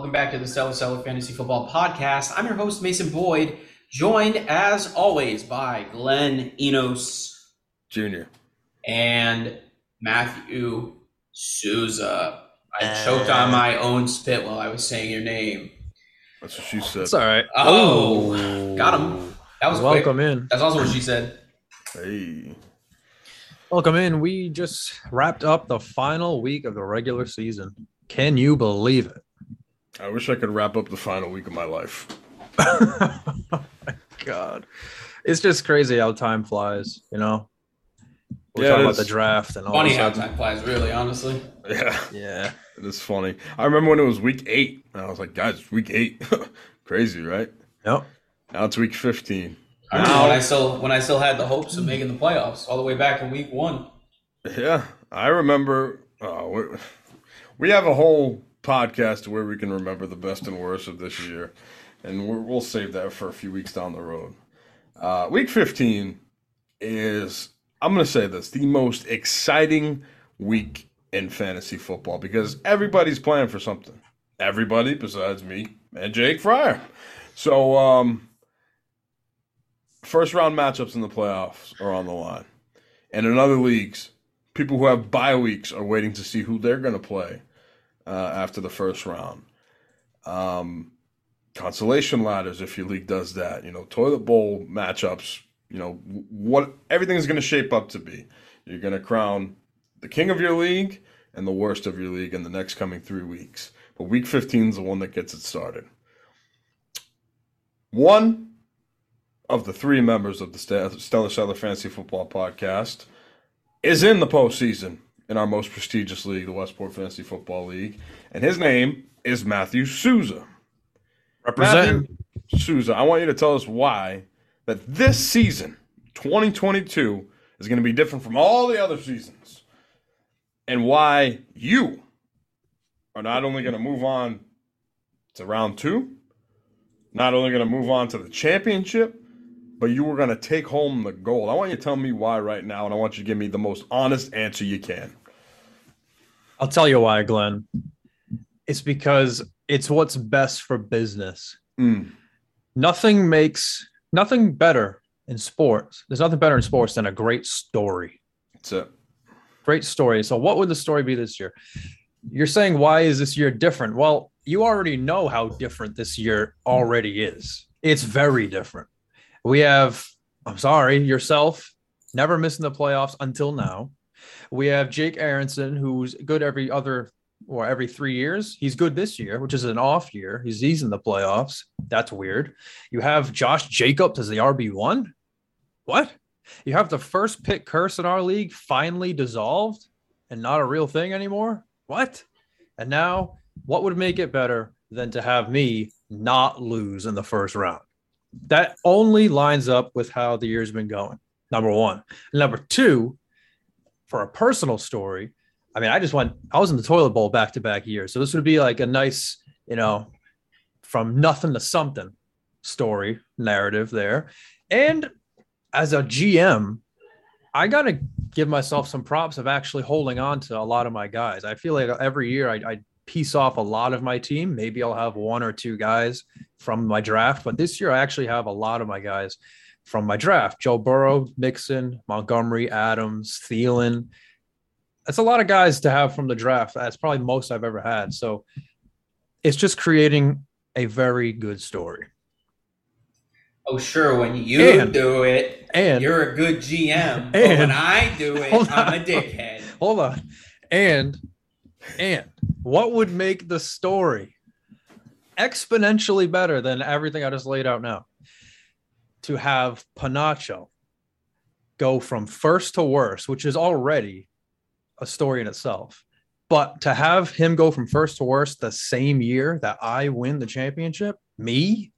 What up? Welcome back to the Stellar Seller Fantasy Football Podcast. I'm your host, Mason Boyd, joined as always by Glenn Enos Jr. and Matthew Souza. I choked on my own spit while I was saying your name. That's what she said. It's all right. Oh, got him. That was quick. Welcome in. That's also what she said. Hey. Welcome in. We just wrapped up the final week of the regular season. Can you believe it? I wish I could wrap up the final week of my life. oh my god. It's just crazy how time flies, you know? We're Yeah, talking about the draft and all Funny how time flies, really, honestly. Yeah, Yeah. it is funny. I remember when it was week eight, and I was like, guys, it's week eight. Crazy, right? Yep. Now it's week 15. I remember when I still when I still had the hopes of making the playoffs all the way back in week one. Yeah, I remember. Uh, we, we have a whole podcast where we can remember the best and worst of this year, and we're, we'll save that for a few weeks down the road. Uh, week 15 is, I'm going to say this, the most exciting week in fantasy football because everybody's playing for something. Everybody besides me and Jake Fryer. So, um, first round matchups in the playoffs are on the line. And in other leagues, people who have bye weeks are waiting to see who they're going to play uh, after the first round. Um, consolation ladders, if your league does that, you know, toilet bowl matchups, you know, what everything is going to shape up to be. You're going to crown the king of your league and the worst of your league in the next coming three weeks. But week 15 is the one that gets it started. One of the three members of the Stellar Seller Fantasy Football Podcast is in the postseason in our most prestigious league, the Westport Fantasy Football League, and his name is Matthew Souza. Matthew Souza, I want you to tell us why that this season, 2022, is going to be different from all the other seasons, and why you are not only going to move on to round two, not only going to move on to the championship, but you were going to take home the gold. I want you to tell me why right now, and I want you to give me the most honest answer you can. I'll tell you why, Glenn. It's because it's what's best for business. Mm, Nothing makes nothing better in sports. There's nothing better in sports than a great story. that's it. Great story. So, what would the story be this year? You're saying, why is this year different? Well, you already know how different this year already is. It's very different. We have, I'm sorry, yourself never missing the playoffs until now. We have Jake Aronson, who's good every other or every three years. He's good this year, which is an off year. He's he's in the playoffs. That's weird. You have Josh Jacobs as the RB1. What? You have the first pick curse in our league finally dissolved and not a real thing anymore? What? And now, what would make it better than to have me not lose in the first round? That only lines up with how the year's been going. Number one. Number two, for a personal story, I mean, I just went, I was in the toilet bowl back to back years. So this would be like a nice, you know, from nothing to something story narrative there. And as a GM, I got to give myself some props of actually holding on to a lot of my guys. I feel like every year I, I piece off a lot of my team. Maybe I'll have one or two guys from my draft, but this year I actually have a lot of my guys from my draft Joe Burrow, Mixon, Montgomery, Adams, Thielen. That's a lot of guys to have from the draft. That's probably most I've ever had. So it's just creating a very good story. Oh, sure, when you And- do it, And you're a good GM. but And- when I do it, I'm a dickhead. hold on. And and what would make the story exponentially better than everything I just laid out now? To have Panacho go from first to worst, which is already a story in itself. But to have him go from first to worst the same year that I win the championship, me,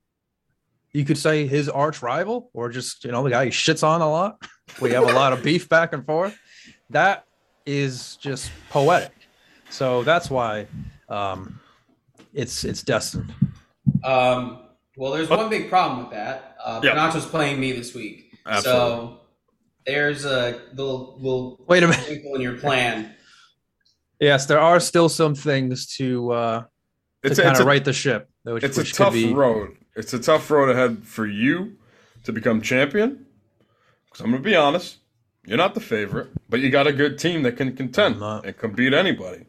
you could say his arch rival, or just you know the guy he shits on a lot. We have a lot of beef back and forth. That is just poetic. So that's why um, it's it's destined. Um, well, there's one big problem with that. Uh, Yeah. Panacho's playing me this week, Absolutely. so there's a little little Wait a minute. in your plan. Yes, there are still some things to uh, It's to a, kind of right the ship. Which, it's a which could tough be, road. It's a tough road ahead for you to become champion. Because I'm gonna be honest, you're not the favorite, but you got a good team that can contend and can beat anybody.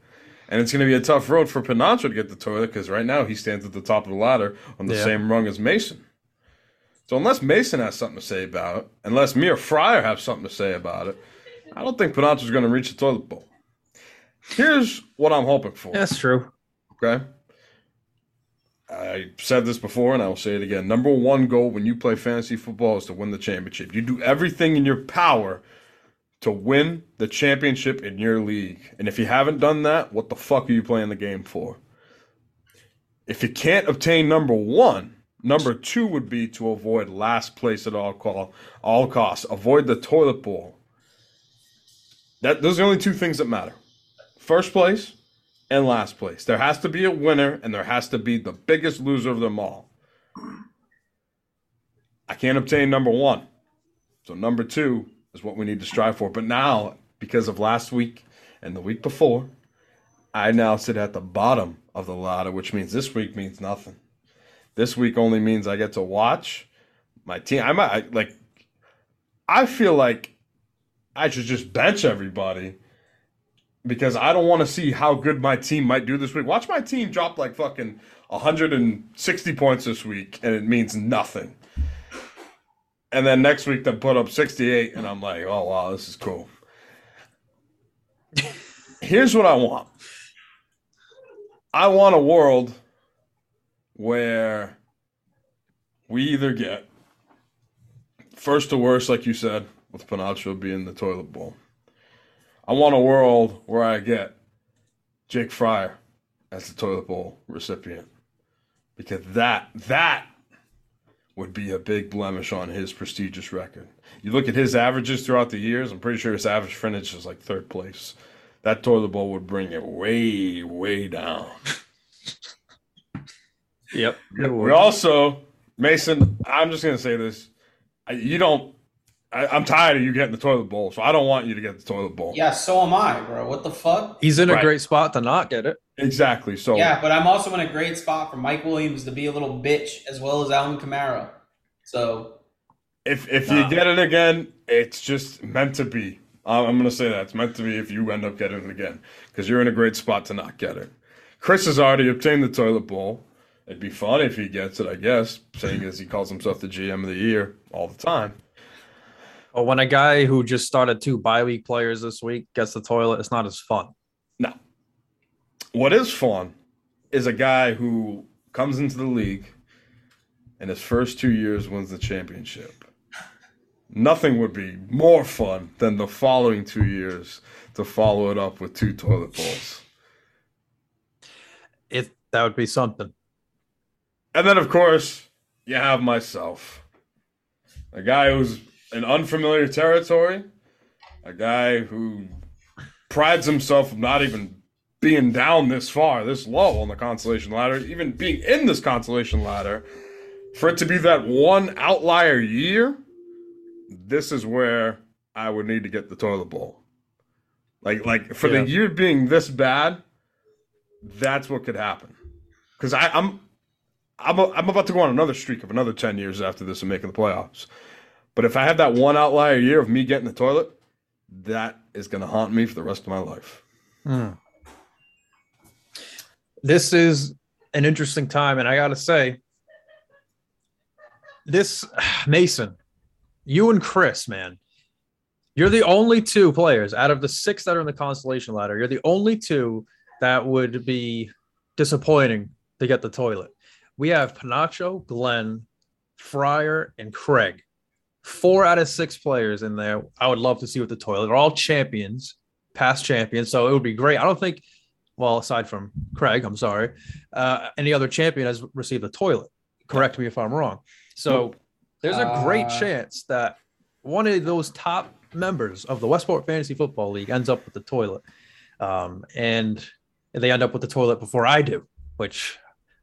And it's gonna be a tough road for Pinacho to get the toilet because right now he stands at the top of the ladder on the Yeah. same rung as Mason. So unless Mason has something to say about it, unless me or Fryer have something to say about it, I don't think Pinacho's gonna reach the toilet bowl. Here's what I'm hoping for. That's true. Okay. I said this before and I will say it again. Number one goal when you play fantasy football is to win the championship. You do everything in your power to win the championship in your league. And if you haven't done that, what the fuck are you playing the game for? If you can't obtain number one, number two would be to avoid last place at all call all costs. Avoid the toilet bowl. That those are the only two things that matter. First place and last place. There has to be a winner, and there has to be the biggest loser of them all. I can't obtain number one. So, number two is what we need to strive for. But now, because of last week and the week before, I now sit at the bottom of the ladder, which means this week means nothing. This week only means I get to watch my team. I might, like, I feel like I should just bench everybody because I don't want to see how good my team might do this week. Watch my team drop like fucking 160 points this week, and it means nothing. And then next week they put up 68, and I'm like, oh wow, this is cool. Here's what I want. I want a world where we either get first to worst, like you said, with Panacho being the toilet bowl. I want a world where I get Jake Fryer as the toilet bowl recipient. Because that that would be a big blemish on his prestigious record. You look at his averages throughout the years, I'm pretty sure his average finish is like third place. That toilet bowl would bring it way, way down. Yep. We also, Mason, I'm just going to say this. You don't, I, I'm tired of you getting the toilet bowl, so I don't want you to get the toilet bowl. Yeah, so am I, bro. What the fuck? He's in a Right. great spot to not get it. Exactly. So Yeah, but I'm also in a great spot for Mike Williams to be a little bitch as well as Alvin Kamara. So if if Nah. you get it again, it's just meant to be. I'm going to say that it's meant to be if you end up getting it again because you're in a great spot to not get it. Chris has already obtained the toilet bowl. It'd be fun if he gets it, I guess, saying as he calls himself the GM of the year all the time. But when a guy who just started two bye week players this week gets the toilet, it's not as fun. No. What is fun is a guy who comes into the league and his first two years wins the championship. Nothing would be more fun than the following two years to follow it up with two toilet bowls. It that would be something. And then, of course, you have myself, a guy who's in unfamiliar territory, a guy who prides himself of not even being down this far, this low on the consolation ladder, even being in this consolation ladder. For it to be that one outlier year, this is where I would need to get the toilet bowl. Like, like for Yeah. the year being this bad, that's what could happen. Because I'm I'm, a, I'm about to go on another streak of another 10 years after this and making the playoffs. But if I have that one outlier year of me getting the toilet, that is going to haunt me for the rest of my life. Hmm. This is an interesting time, and I gotta say, this Mason, you and Chris, man, you're the only two players out of the six that are in the constellation ladder. You're the only two that would be disappointing to get the toilet. We have Panacho, Glenn, Fryer, and Craig. Four out of six players in there. I would love to see with the toilet. They're all champions, past champions. So it would be great. I don't think, well, aside from Craig, I'm sorry, uh, any other champion has received a toilet. Correct me if I'm wrong. So there's a great Uh, chance that one of those top members of the Westport Fantasy Football League ends up with the toilet. Um, and they end up with the toilet before I do, which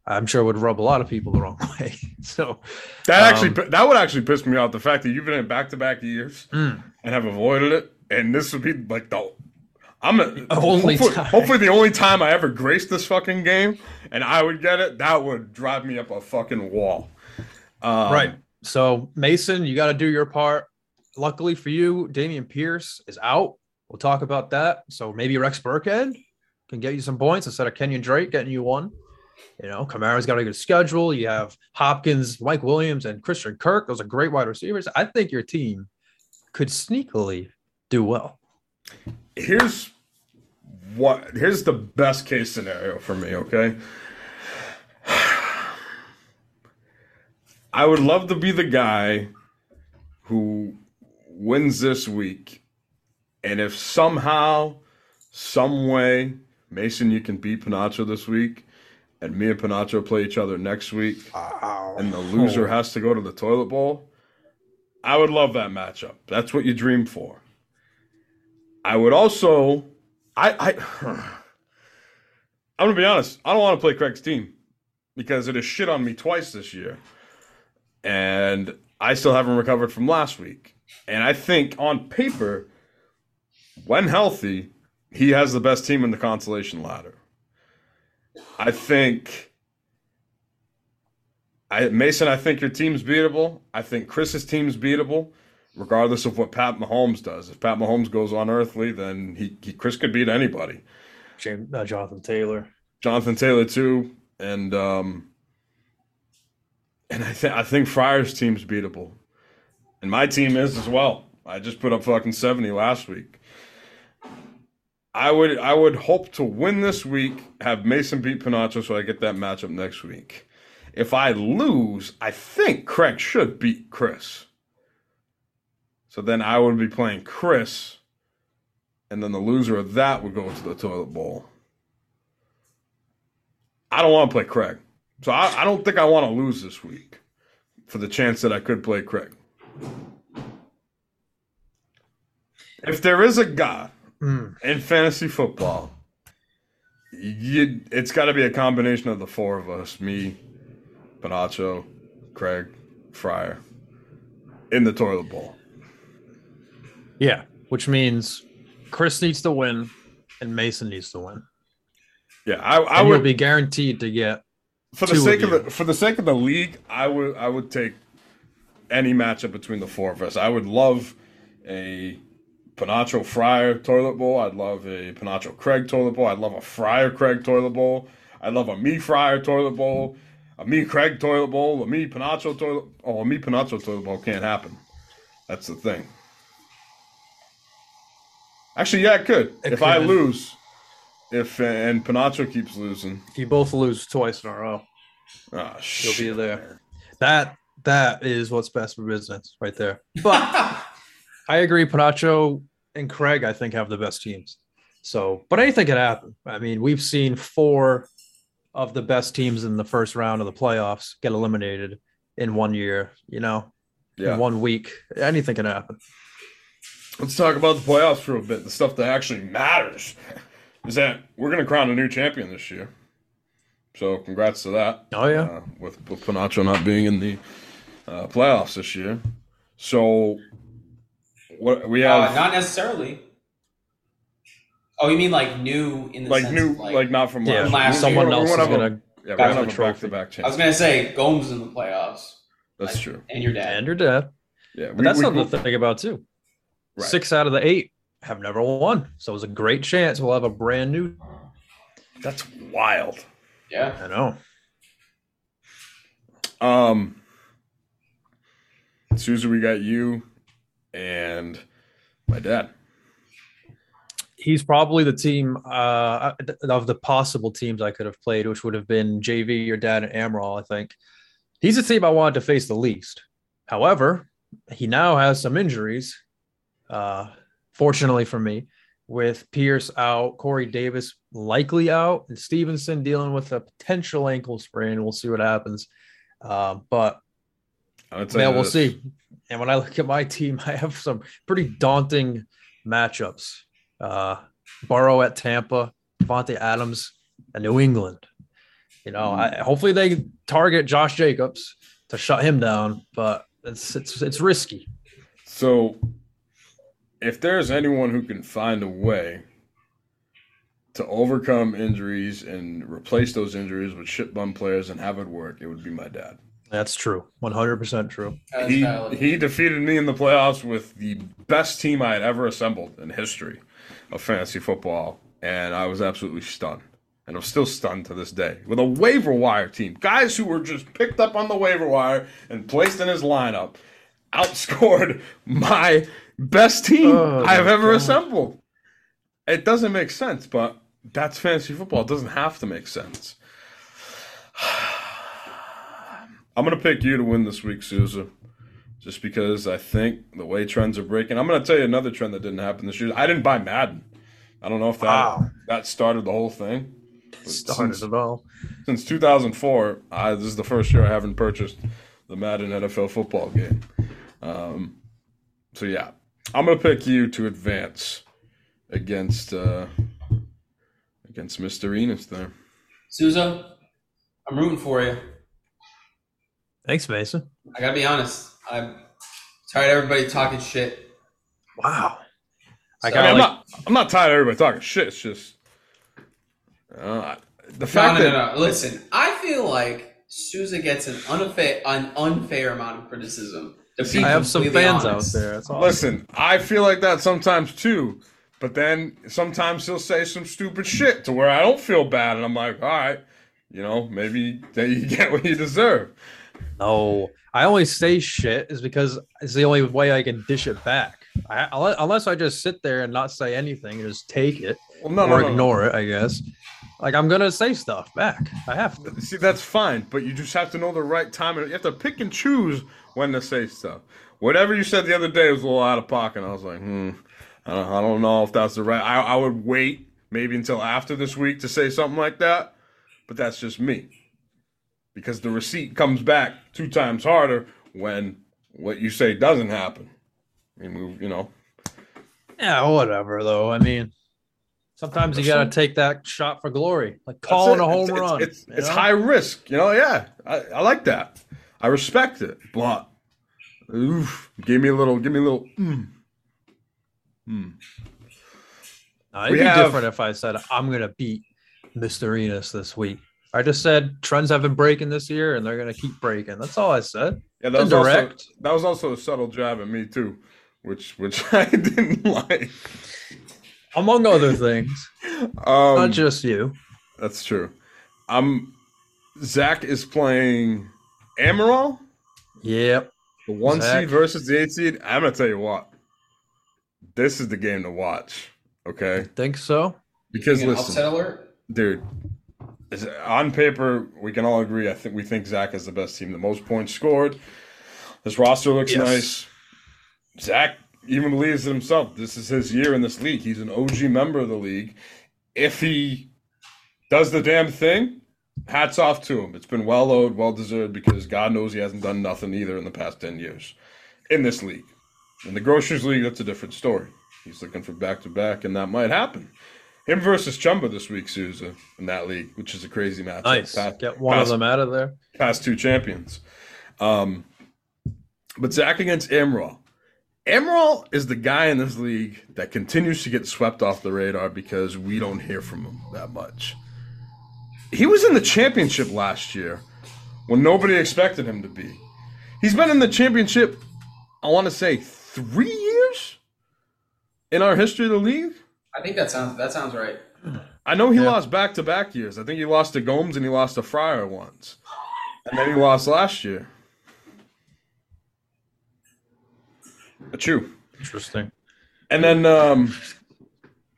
I'm sure would rub a lot of people the wrong way. So That Um, actually that would actually piss me off. The fact that you've been in back to back years mm, and have avoided it, and this would be like the I'm a, Only hopefully, hopefully the only time I ever graced this fucking game and I would get it, that would drive me up a fucking wall. Um, right. So Mason, you got to do your part. Luckily for you, Dameon Pierce is out. We'll talk about that. So maybe Rex Burkhead can get you some points instead of Kenyon Drake getting you one. You know, Kamara's got a good schedule. You have Hopkins, Mike Williams, and Christian Kirk. Those are great wide receivers. I think your team could sneakily do well. Here's what here's the best case scenario for me, okay? I would love to be the guy who wins this week. And if somehow, some way, Mason, you can beat Panacho this week, and me and Panacho play each other next week, and the loser oh. has to go to the toilet bowl, I would love that matchup. That's what you dream for. I would also, I, I, I'm gonna be honest. I don't want to play Craig's team because it has shit on me twice this year, and I still haven't recovered from last week. And I think on paper, when healthy, he has the best team in the consolation ladder. I think I Mason, I think your team's beatable. I think Chris's team's beatable, regardless of what Pat Mahomes does. If Pat Mahomes goes unearthly, then he, he Chris could beat anybody. James, uh, Jonathan Taylor. Jonathan Taylor too, and um, and I think I think Fryer's team's beatable, and my team is as well. I just put up fucking seventy last week. I would I would hope to win this week, have Mason beat Panacho, so I get that matchup next week. If I lose, I think Craig should beat Chris. So then I would be playing Chris, and then the loser of that would go to the toilet bowl. I don't want to play Craig. So I, I don't think I want to lose this week for the chance that I could play Craig. If there is a God Mm. in fantasy football, you, it's got to be a combination of the four of us me, Panacho, Craig, Fryer in the toilet bowl. Yeah, which means Chris needs to win and Mason needs to win. Yeah, I, I would be guaranteed to get for the sake of of, the for the sake of the league, I would I would take any matchup between the four of us. I would love a Panacho Fryer toilet bowl. I'd love a Panacho Craig toilet bowl. I'd love a Fryer Craig toilet bowl. I'd love a me Fryer toilet bowl. A me Craig toilet bowl. A me Panacho toilet. Oh, a me Panacho toilet bowl can't happen. That's the thing. Actually, yeah, it could. It if I lose, if and Panacho keeps losing, if you both lose twice in a row, ah, you'll shit. be there. That that is what's best for business right there. But I agree, Panacho and Craig, I think, have the best teams. So, but anything can happen. I mean, we've seen four of the best teams in the first round of the playoffs get eliminated in one year, you know, Yeah. in one week. Anything can happen. Let's talk about the playoffs for a bit. The stuff that actually matters is that we're going to crown a new champion this year. So, congrats to that. Oh, yeah. Uh, with, with Panacho not being in the uh, playoffs this year. So, what we Uh, have not necessarily. Oh, you mean like new in the like sense new, of, like, not from Yeah, last. last year. someone We else is wanna going to. Yeah, we're gonna have the a back-to-back I was gonna say Gomes in the playoffs. That's like, true. And your dad. And your dad. Yeah, But we- that's we- something to think about, too. Right. Six out of the eight have never won. So it's a great chance we'll have a brand new. That's wild. yeah. I know. Um, Souza, we got you and my dad. he's probably the team uh, of the possible teams I could have played, which would have been JV, your dad, and Amaral. I think he's the team I wanted to face the least. However, he now has some injuries. Uh, fortunately for me, with Pierce out, Corey Davis likely out, and Stevenson dealing with a potential ankle sprain. We'll see what happens. Uh, but yeah, we'll this. see. And when I look at my team, I have some pretty daunting matchups. Uh, Burrow at Tampa, Davante Adams at New England. You know, I, hopefully they target Josh Jacobs to shut him down, but it's it's it's risky. So, if there's anyone who can find a way to overcome injuries and replace those injuries with shit bum players and have it work, it would be my dad. That's true. 100% true. He he defeated me in the playoffs with the best team I had ever assembled in history of fantasy football, and I was absolutely stunned. And I'm still stunned to this day with a waiver wire team, guys who were just picked up on the waiver wire and placed in his lineup, outscored my best team Oh, I've ever God. assembled. It doesn't make sense, but that's fantasy football. It doesn't have to make sense. I'm gonna pick you to win this week, Souza, just because I think the way trends are breaking. I'm gonna tell you another trend that didn't happen this year. I didn't buy Madden. I don't know if that Wow. that started the whole thing. But Started since, it all. since 2004, I, this is the first year I haven't purchased the Madden NFL football game. Um, so yeah, I'm gonna pick you to advance against uh, against Mr. Enos there. Souza, I'm rooting for you. Thanks, Mason. I gotta be honest. I'm tired of everybody talking shit. Wow. I So- got I mean, like I'm not I'm not tired of everybody talking shit. It's just uh, the No, fact no, that no, no. Listen, I feel like Souza gets an unfair, an unfair amount of criticism. I have some fans honest. out there. That's all. Listen, I feel like that sometimes too. But then sometimes he'll say some stupid shit to where I don't feel bad, and I'm like, all right, you know, maybe then you get what you deserve. No, I only say shit is because it's the only way I can dish it back. I, unless- I just sit there and not say anything and just take it Well, no, or no, no. ignore it, I guess. Like I'm gonna say stuff back. I have to. See, that's fine, but you just have to know the right time, and you have to pick and choose when to say stuff. Whatever you said the other day was a little out of pocket. I was like, hmm, I don't, I don't know if that's the right. I, I would wait maybe until after this week to say something like that, but that's just me. Because the receipt comes back two times harder when what you say doesn't happen. I mean, we, you know, Yeah, whatever though. I mean, sometimes you gotta take that shot for glory, like calling a home It's- run. It's, it's, it's high risk, you know. Yeah, I, I like that. I respect it, but oof, give me a little, give me a little. Mm. Mm. No, it'd We be have- different if I said I'm gonna beat Mr. Enos this week. I just said trends have been breaking this year and they're gonna keep breaking. That's all I said. Yeah, that was also that was also a subtle jab at me too, which which I didn't like. Among other things. Um, not just you. that's true. Um, Zach is playing Amaral, Yep. the one Zach. seed versus the eight seed. I'm gonna tell you what, this is the game to watch. Okay, Think so? because An listen, upset alert. dude. Is- On paper, we can all agree. I think we think Zach is the best team, the most points scored. This roster looks Yes. nice. Zach even believes in himself. This is his year in this league. He's an OG member of the league. If he does the damn thing, hats off to him. It's been well owed, well deserved because God knows he hasn't done nothing either in the past 10 years in this league. In the Grocers League, that's a different story. He's looking for back to back, and that might happen. Him versus Chumba this week, Souza, in that league, which is a crazy match. Nice. Past, Get one of them out of there. past two champions. Um, but Zach against Amaral. Amaral is the guy in this league that continues to get swept off the radar because we don't hear from him that much. He was in the championship last year when nobody expected him to be. He's been in the championship, I want to say, three years in our history of the league. I think that sounds that sounds right. I know he Yeah. lost back to back years. I think he lost to Gomes and he lost to Fryer once. And then he lost last year. True. Interesting. And then um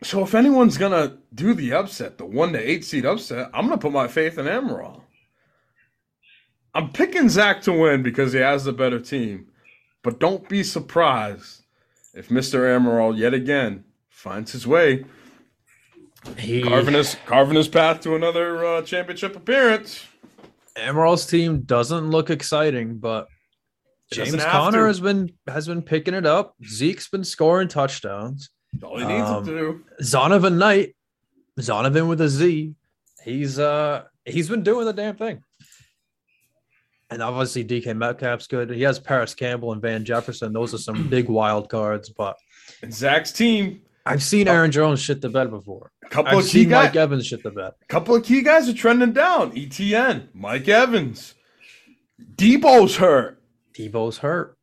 so if anyone's gonna do the upset, the one to eight seed upset, I'm gonna put my faith in Amaral. I'm picking Zach to win because he has the better team. But don't be surprised if Mr. Amaral yet again finds his way He carving his carving his path to another uh, championship appearance. Amaral's team doesn't look exciting, but James to. has been has been picking it up. Zeke's been scoring touchdowns. All he needs Um, to do. Zonovan Knight, Zonovan with a Z, he's uh he's been doing the damn thing. And obviously DK Metcalf's good. He has Parris Campbell and Van Jefferson. Those are some big wild cards, but And Zach's team I've seen Aaron Jones shit the bed before. A couple I've of key seen guys, Mike Evans shit the bed. A couple of key guys are trending down. ETN, Mike Evans, Deebo's hurt. Deebo's hurt.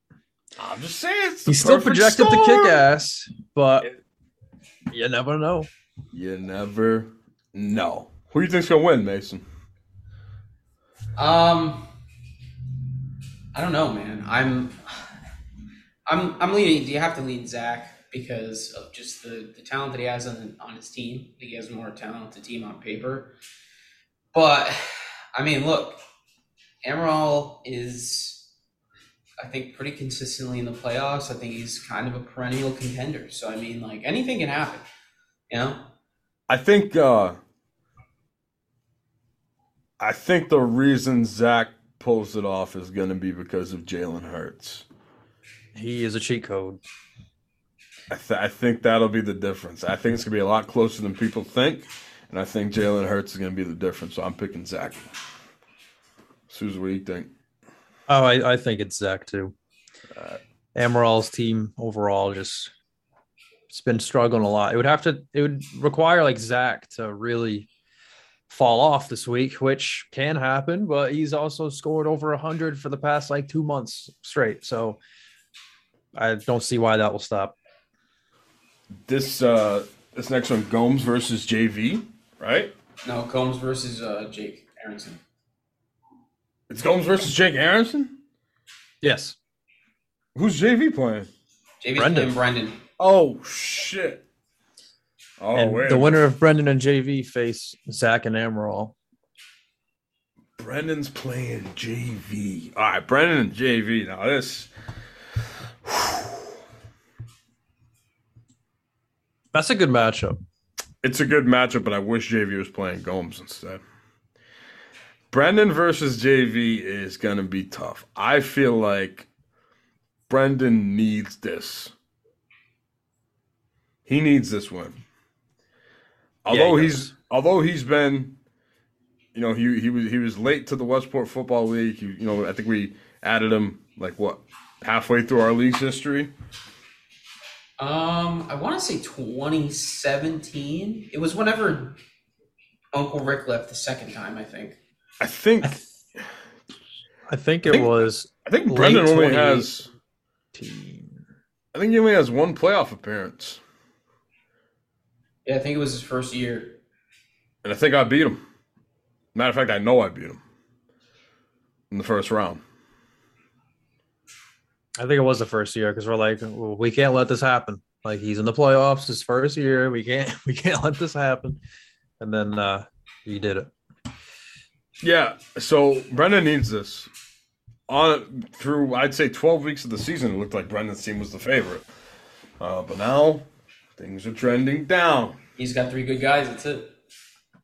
I'm just saying, it's the He's still perfect projected to kick ass, but you never know. You never know. Who do you think's gonna win, Mason? Um, I don't know, man. I'm, I'm, I'm leaning. Do You have to lean Zach because of just the the talent that he has on on his team. He has a more talented team on paper. But I mean, look, Amaral is, I think, pretty consistently in the playoffs. I think he's kind of a perennial contender. So I mean, like anything can happen. You know. I think uh I think the reason Zach pulls it off is gonna be because of Jalen Hurts. He is a cheat code. I, th- I think that'll be the difference. I think it's gonna be a lot closer than people think, and I think Jalen Hurts is gonna be the difference. So I'm picking Zach. Souza, what do you think? Oh, I, I think it's Zach too. Uh, Amaral's team overall just it's been struggling a lot. It would have to it would require like Zach to really fall off this week, which can happen, but he's also scored over a hundred for the past like two months straight. So I don't see why that will stop. This uh this next one, Gomes versus JV, right? No, Combs versus uh, Jake Aronson. It's Gomes versus Jake Aronson. Yes. Who's JV playing? JV's Brendan. playing Brendan. Oh shit! Oh and wait, the winner of Brendan and JV face Zach and Amaral. Brendan's playing JV. All right, Brendan and JV. Now this, That's a good matchup. it's a good matchup, but I wish JV was playing Gomes instead. Brendan versus JV is gonna be tough. I feel like Brendan needs this. He needs this win. Although he he's although he's been, you know, he he was he was late to the Westport Football League. He, you know, I think we added him like what halfway through our league's history. Um, I want to say 2017. It was whenever Uncle Rick left the second time, I think. I think I think I it think- was I think Brendan only has team. I think he only has one playoff appearance, Yeah, I think it was his first year. and I think I beat him. Matter of fact, I know I beat him in the first round. I think it was the first year because we're like, well, we can't let this happen. Like he's in the playoffs, his first year. We can't we can't let this happen. And then uh he did it. Yeah, so Brendan needs this. On through, I'd say twelve weeks of the season, it looked like Brendan's team was the favorite, uh, but now things are trending down. He's got three good guys. That's it.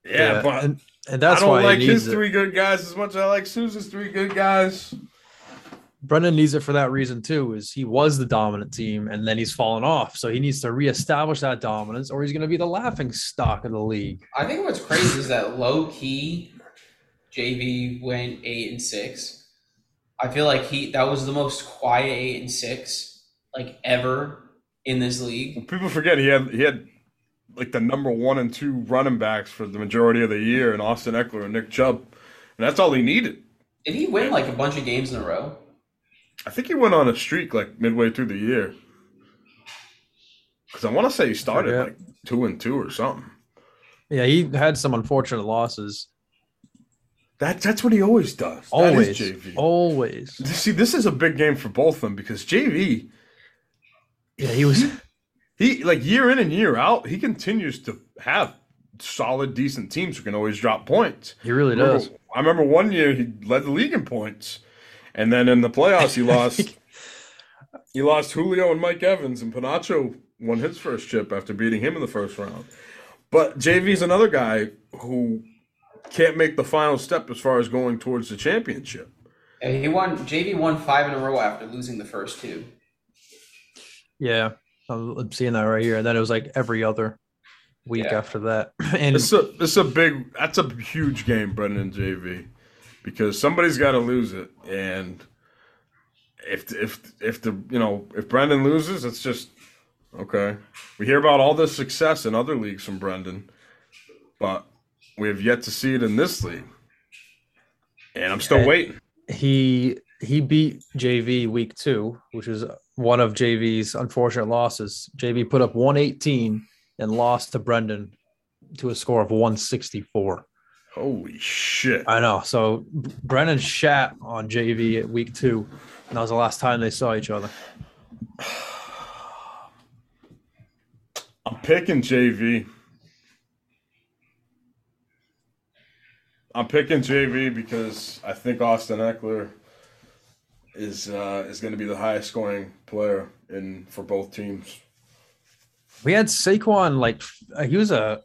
Yeah, but and, and that's I don't why like his needs it. three good guys as much as I like Souza's three good guys. Brendan needs it for that reason too. Is he was the dominant team and then he's fallen off, so he needs to reestablish that dominance, or he's going to be the laughing stock of the league. I think what's crazy is that low key, JV went eight and six. I feel like he that was the most quiet eight and six like ever in this league. People forget he had he had like the number one and two running backs for the majority of the year, and Austin Ekeler and Nick Chubb, and that's all he needed. Did he win like a bunch of games in a row? I think he went on a streak like midway through the year. Because I want to say he started like two and two or something. Yeah, he had some unfortunate losses. That that's what he always does. Always, is JV. always. See, this is a big game for both of them because JV, Yeah, he was. he like year in and year out, he continues to have solid, decent teams who can always drop points. He really Remember- does. I remember one year he led the league in points, and then in the playoffs he lost. he lost Julio and Mike Evans, and Panacho won his first chip after beating him in the first round. But JV's another guy who can't make the final step as far as going towards the championship. Yeah, he won. JV won five in a row after losing the first two. Yeah, I'm I'm seeing that right here. And then it was like every other week Yeah. after that. And It's a it's a big that's a huge game, Brendan and JV, because somebody's got to lose it, and if if if the you know if Brendan loses, it's just Okay. We hear about all this success in other leagues from Brendan, but we have yet to see it in this league. And I'm still Yeah. waiting. He he beat JV week two, which was one of JV's unfortunate losses. JV put up 118 and lost to Brendan to a score of 164. Holy shit. I know. So Brendan shat on JV at week two. And that was the last time they saw each other. I'm picking JV. I'm picking JV because I think Austin Ekeler is uh, is going to be the highest scoring player in for both teams. We had Saquon like he was a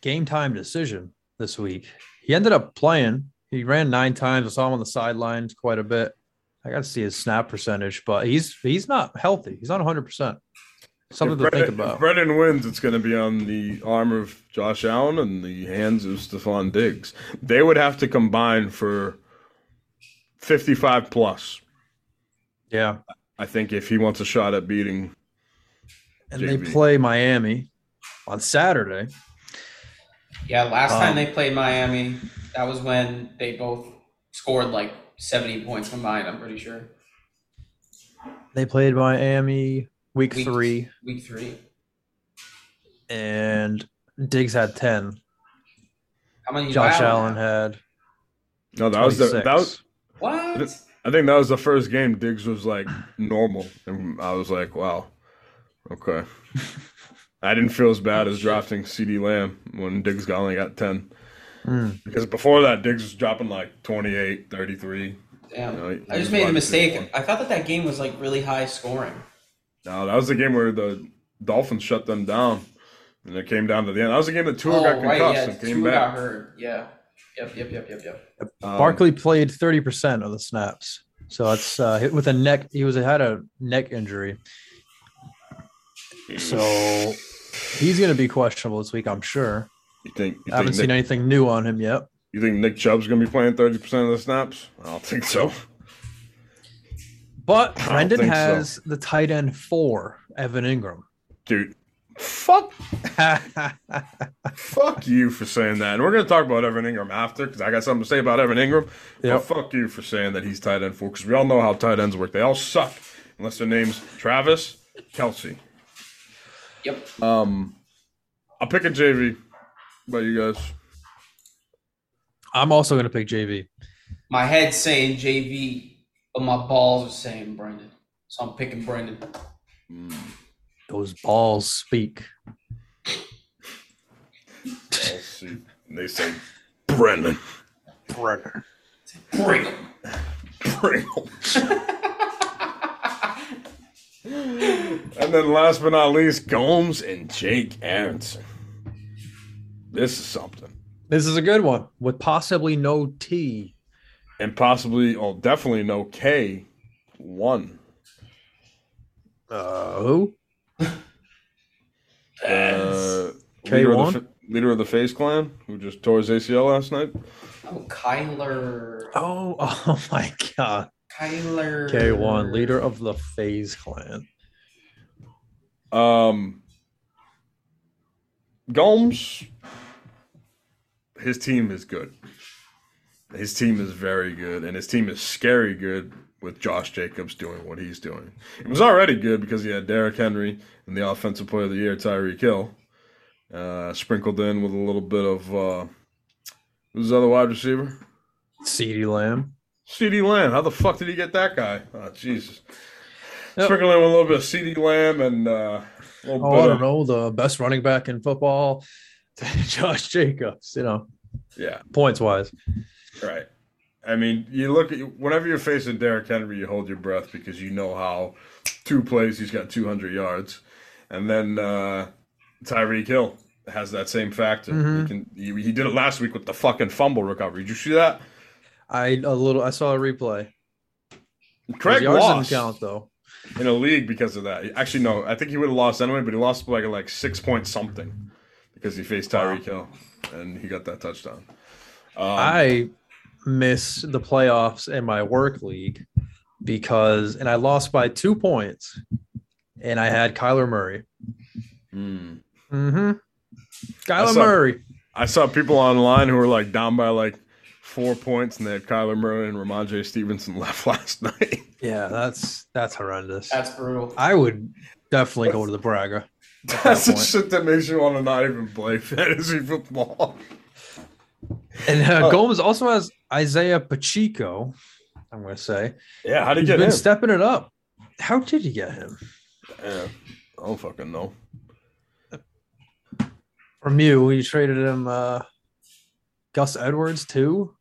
game time decision this week. He ended up playing. He ran nine times. I saw him on the sidelines quite a bit. I got to see his snap percentage, but he's he's not healthy. He's not 100. percent Something to If think about. If Brendan wins, it's going to be on the arm of Josh Allen and the hands of Stefon Diggs. They would have to combine for 55 plus. Yeah, I think if he wants a shot at beating and they play Miami on Saturday. Yeah, last Um, time they played Miami, that was when they both scored like 70 points combined, I'm pretty sure. They played Miami week Week- three, Week three. and Diggs had 10. How many? Josh Allen Allen had No, that was the 26. that was What? I think that was the first game Diggs was like normal, and I was like, wow, okay. I didn't feel as bad as drafting CeeDee Lamb when Diggs got only got 10. Mm. Because before that, Diggs was dropping like 28, 33. Damn. No, he- he I just made wide a mistake. receiver I thought that that game was like really high scoring. No, that was the game where the Dolphins shut them down, and it came down to the end. That was the game that Tua oh, got right. concussed Yeah. and came Tua got back. hurt. Yeah. Yep. Yep. Yep. Yep. Yep. Um, Barkley played 30% of the snaps. So it's uh, hit with a neck. He was had a neck injury. So he's going to be questionable this week, I'm sure. You think? You I haven't think, seen Nick, anything new on him yet. you think Nick Chubb's gonna be playing thirty percent of the snaps? I don't think so. But Brendan think so. has the tight end for Evan Engram. Dude, fuck, fuck you for saying that. And we're gonna talk about Evan Engram after because I got something to say about Evan Engram. Yep. But fuck you for saying that he's tight end four because we all know how tight ends work. They all suck unless their name's Travis Kelce. Yep. Um, I'm picking JV. What about you guys? I'm also going to pick JV. My head's saying JV, but my balls are saying Brendan. So I'm picking Brendan. Those balls speak. I'll see. They say Brendan. Brendan. Bring him. Pringle. and then last but not least, Gomes and Jake Aronson. This is something. This is a good one with possibly no T. And possibly, oh, definitely no K one. Uh, who? Uh, K1? leader, of the, leader of the FaZe Clan, who just tore his ACL last night. Oh, Kyler. Oh, oh my God. Kyler. K1, leader of the FaZe Clan. Um, Gomes, his team is good. His team is very good, and his team is scary good with Josh Jacobs doing what he's doing. It was already good because he had Derrick Henry and the Offensive Player of the Year, Tyreek Hill, uh, sprinkled in with a little bit of uh, who's the other wide receiver? CeeDee Lamb. CeeDee Lamb. How the fuck did he get that guy? Oh, Jesus. Yep. Sprinkle in with a little bit of CeeDee Lamb and uh, a little Oh, I don't of, know. The best running back in football, Josh Jacobs, you know, yeah. points wise. Right. I mean, you look at whenever you're facing Derrick Henry, you hold your breath because you know how two plays he's got 200 yards, and then uh, Tyreek Hill has that same factor. Mhm. He, can, he, he did it last week with the fucking fumble recovery. Did you see that? I a little. I saw a replay. Craig yards lost didn't count though. in a league because of that. Actually, no, I think he would have lost anyway, but he lost like like six point something because he faced Tyreek Hill and he got that touchdown. Um, I miss the playoffs in my work league because, and I lost by two points, and I had Kyler Murray. Mm. Mm-hmm. Kyler saw- Murray. I saw people online who were like down by like four points, and they had Kyler Murray and Rhamondre Stevenson left last night. Yeah, that's that's horrendous. That's brutal. I would definitely go to the Braga. That's the shit that makes you want to not even play fantasy football. And uh, Oh. Gomes also has Isaiah Pacheco. I'm going to say Yeah, how did he's you been him? Been stepping it up. How did you get him? Yeah, I don't fucking know. From you, you traded him uh, Gus Edwards too.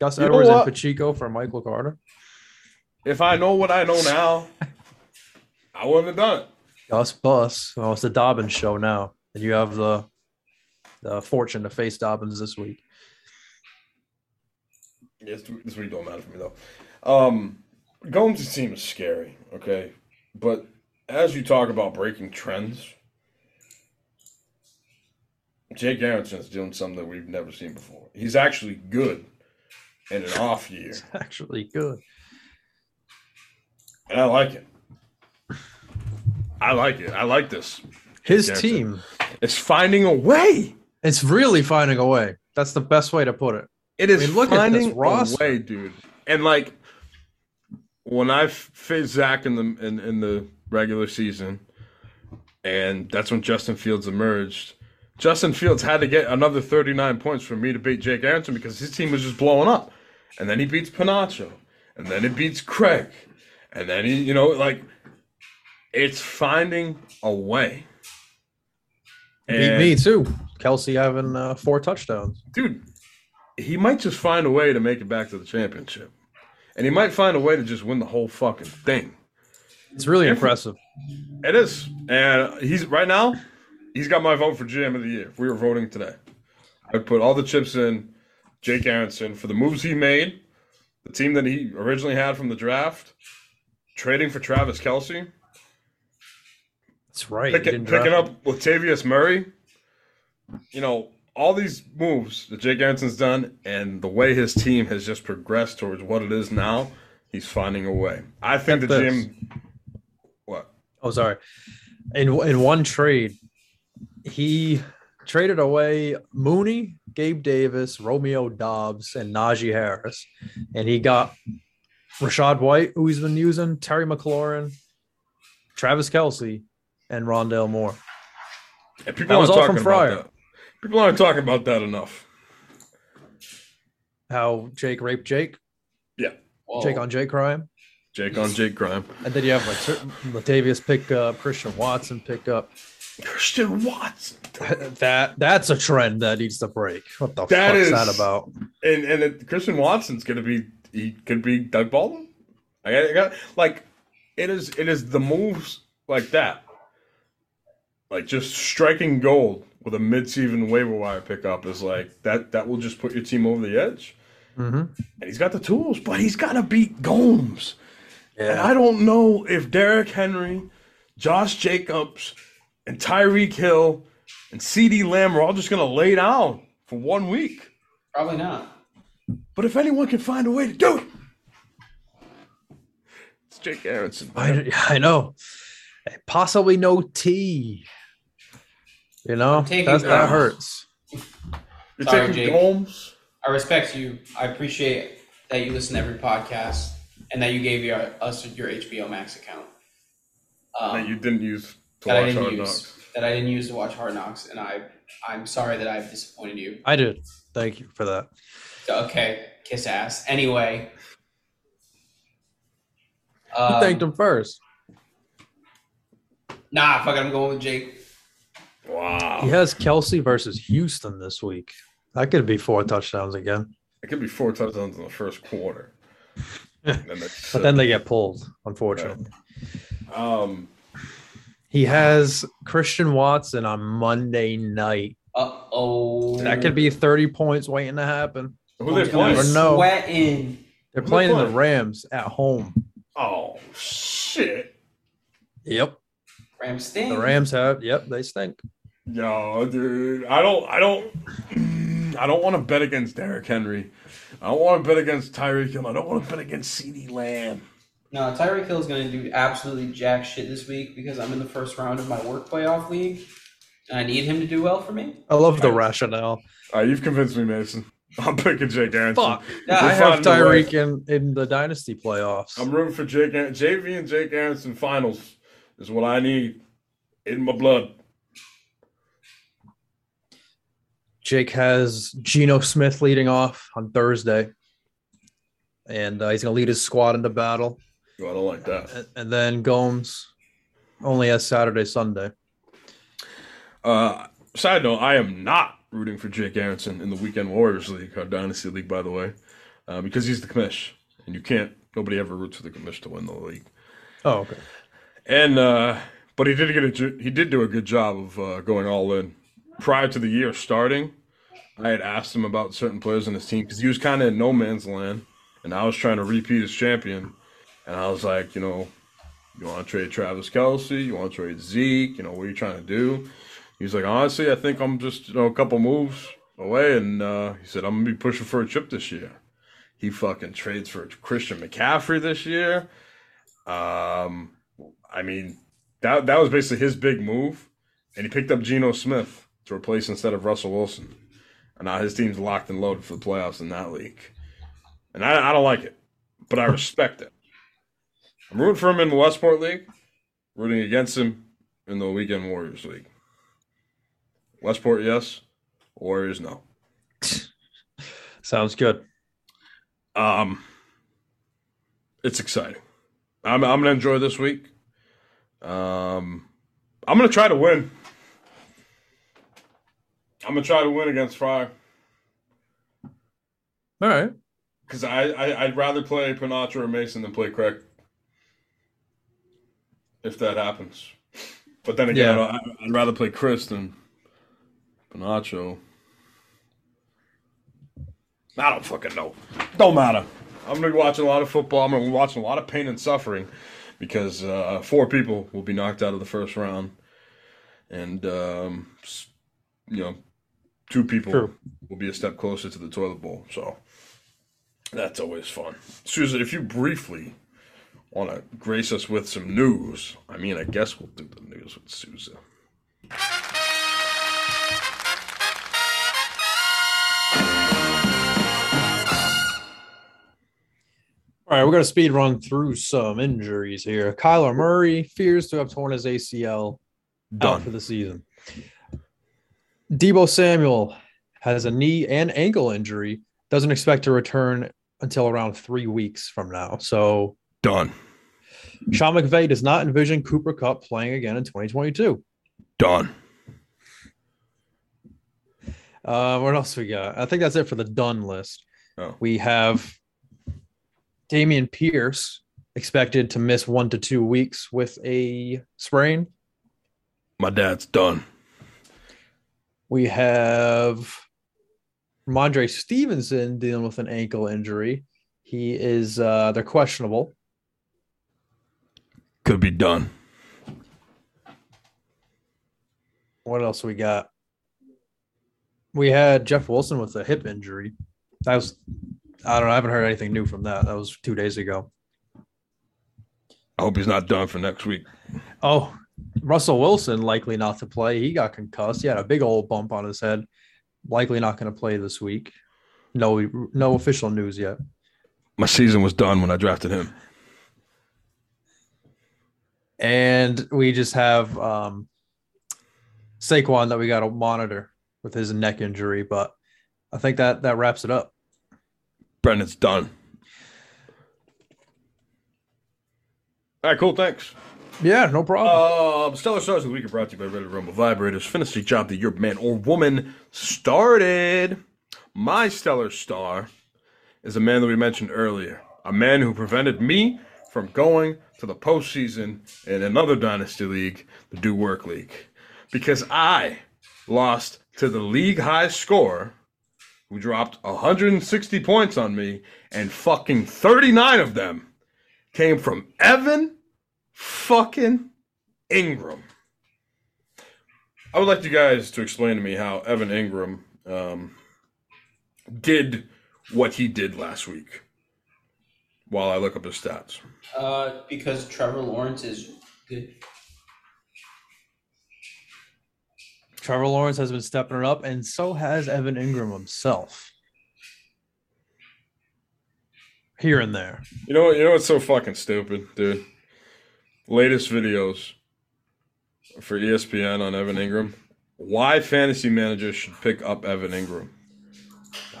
Gus You Edwards and? Pacheco for Michael Carter. If I know what I know now, I wouldn't have done it. Gus Bus. Well, it's the Dobbins show now, and you have the the fortune to face Dobbins this week. Yes, this week don't matter for me though. Um, Gomes' team is scary, okay, but as you talk about breaking trends, Jake Aronson's doing something that we've never seen before. He's actually good in an off year, It's actually good. and I like it. I like it. I like this. His team, is finding a way. it's really finding a way. That's the best way to put it. It is I mean, look at finding this roster. a way, dude. And like when I faced Zach in the in, in the regular season, and that's when Justin Fields emerged. Justin Fields had to get another 39 points for me to beat Jake Aronson because his team was just blowing up. And then he beats Panacho. And then it beats Craig. And then he, you know, like it's finding a way. Beat And- me too. Kelce having uh, four touchdowns. dude, he might just find a way to make it back to the championship. And he might find a way to just win the whole fucking thing. It's really Yeah. impressive. It is. And he's right now, he's got my vote for GM of the year. If we were voting today, I'd put all the chips in Jake Aronson for the moves he made, the team that he originally had from the draft, trading for Travis Kelce, That's right. You picking, draft up Latavius Murray. You know, all these moves that Jake Aronson's done and the way his team has just progressed towards what it is now, he's finding a way. I think the Get this. GM. What? Oh, sorry. In in one trade, he traded away Mooney, Gabe Davis, Romeo Doubs, and Najee Harris, and he got Rachaad White, who he's been using, Terry McLaurin, Travis Kelce, and Rondale Moore. And people That was aren't all from talking about Fryer. that. People aren't talking about that enough. How Jake raped Jake, Yeah. Whoa. Jake on Jake crime, Jake on Jake crime. and then you have like certain- Latavius pick up, Christian Watson pick up. Christian Watson. That that's a trend that needs to break. What the That fuck's is- that about? And and it, Christian Watson's gonna be he could be Doug Baldwin. I got, like it is it is the moves like that, like just striking gold with a mid-season waiver wire pickup is like that. That will just put your team over the edge. hmm And he's got the tools, but he's got to beat Gomes. And I don't know if Derrick Henry, Josh Jacobs, and Tyreek Hill and CeeDee Lamb are all just gonna lay down for one week. Probably not. But if anyone can find a way to do it, it's Jake Aronson. I, I know. Possibly no T. You know, taking That's, that Gomes. hurts. You're Sorry, taking Jake. Gomes. I respect you. I appreciate that you listen to every podcast and that you gave your, us your HBO Max account. Um, that you didn't use to that I didn't Hard use. Knocks. That I didn't use to watch Hard Knocks, and I I'm sorry that I've disappointed you. I did. Thank you for that. Okay, kiss ass. Anyway, You um, thanked him first. Nah, fuck it. I'm going with Jake. Wow. He has Kelce versus Houston this week. That could be four touchdowns again. It could be four touchdowns in the first quarter. And then But then they get pulled, unfortunately. um, He has Christian Watson on Monday night. Uh oh. That could be 30 points waiting to happen. who they never playing? know. Sweating. They're Who they playing the? Rams at home. Oh shit! Yep. Ram stink. The Rams have, yep, they stink. Yo, dude, I don't, I don't, I don't want to bet against Derrick Henry. I don't want to bet against Tyreek Hill. I don't want to bet against CeeDee Lamb. No, Tyreek Hill is going to do absolutely jack shit this week because I'm in the first round of my work playoff league, and I need him to do well for me. I love the rationale. All right, you've convinced me, Mason. I'm picking Jake Aronson. Fuck. Yeah, I have finding a way. Tyreek in, in the dynasty playoffs. I'm rooting for Jake Aaron- JV and Jake Aronson finals is what I need in my blood. Jake has Geno Smith leading off on Thursday, and uh, he's going to lead his squad into battle. Oh, I don't like that. And, and then Gomes only has Saturday, Sunday. Uh, side note, I am not rooting for Jake Aronson in the Weekend Warriors League, our Dynasty League, by the way, uh, because he's the commish, and you can't. Nobody ever roots for the commish to win the league. Oh, okay. And uh, but he did get a he did do a good job of uh, going all in prior to the year starting. I had asked him about certain players on his team because he was kind of in no man's land, and I was trying to repeat as champion. And I was like, you know, you want to trade Travis Kelce? You want to trade Zeke? You know, what are you trying to do? He's like, honestly, I think I'm just you know a couple moves away, and uh, he said I'm gonna be pushing for a chip this year. He fucking trades for Christian McCaffrey this year. Um, I mean, that that was basically his big move, and he picked up Geno Smith to replace instead of Russell Wilson, and now his team's locked and loaded for the playoffs in that league. And I, I don't like it, but I respect it. I'm rooting for him in the Westport League, rooting against him in the Weekend Warriors League. Westport, yes. Warriors, no. Sounds good. Um, it's exciting. I'm I'm gonna enjoy this week. Um, I'm gonna try to win. I'm gonna try to win against Fryer All right. because I, I I'd rather play Panacha or Mason than play Craig. If that happens, but then again, Yeah. I, I'd rather play Chris than Panacho. I don't fucking know. Don't matter. I'm gonna be watching a lot of football. I'm gonna be watching a lot of pain and suffering because uh, four people will be knocked out of the first round, and um, you know, two people True. will be a step closer to the toilet bowl. So that's always fun. Susan, if you briefly want to grace us with some news, I mean, I guess we'll do the news with Susan. All right, we're going to speed run through some injuries here. Kyler Murray fears to have torn his ACL out for the season. Deebo Samuel has a knee and ankle injury, doesn't expect to return until around three weeks from now. So Done. Sean McVay does not envision Cooper Kupp playing again in 2022. Done. Uh, what else we got? I think that's it for the done list. Oh. We have Dameon Pierce expected to miss one to two weeks with a sprain. My dad's done. We have Mondre Stevenson dealing with an ankle injury. He is uh they're questionable. Could be done. What else we got? We had Jeff Wilson with a hip injury. That was I don't know, I haven't heard anything new from that. That was two days ago. I hope he's not done for next week. Oh, Russell Wilson likely not to play. He got concussed. He had a big old bump on his head. Likely not going to play this week. No, no official news yet. My season was done when I drafted him. And we just have um, Saquon that we got to monitor with his neck injury. But I think that that wraps it up. Brendan's done. All right, cool. Thanks. Yeah, no problem. Uh, Stellar Stars of the Week are brought to you by Ready to Rumble Vibrators. Finish the job that your man or woman started. My stellar star is a man that we mentioned earlier. A man who prevented me from going to the postseason in another Dynasty League, the Do Work League. Because I lost to the league high score who dropped 160 points on me, and fucking 39 of them came from Evan fucking Ingram. I would like you guys to explain to me how Evan Engram um, did what he did last week. While I look up his stats. Uh, because Trevor Lawrence is good. Trevor Lawrence has been stepping it up, and so has Evan Engram himself. Here and there. You know what? You know what's so fucking stupid, dude? Latest videos for ESPN on Evan Engram. Why fantasy managers should pick up Evan Engram?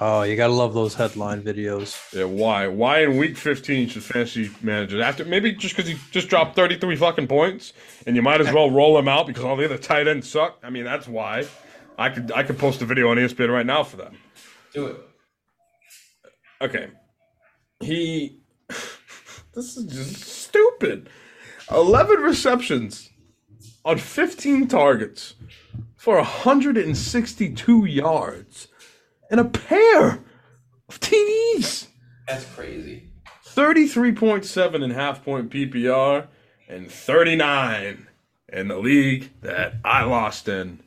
Oh, you gotta love those headline videos. Yeah, why? Why in week 15 should fantasy managers after maybe just because he just dropped 33 fucking points and you might as well roll him out because all the other tight ends suck? I mean, that's why. I could I could post a video on ESPN right now for that. Do it. Okay. He this is just stupid. 11 receptions on 15 targets for 162 yards and a pair of TDs. That's crazy. 33.7 in half point PPR and 39 in the league that I lost in.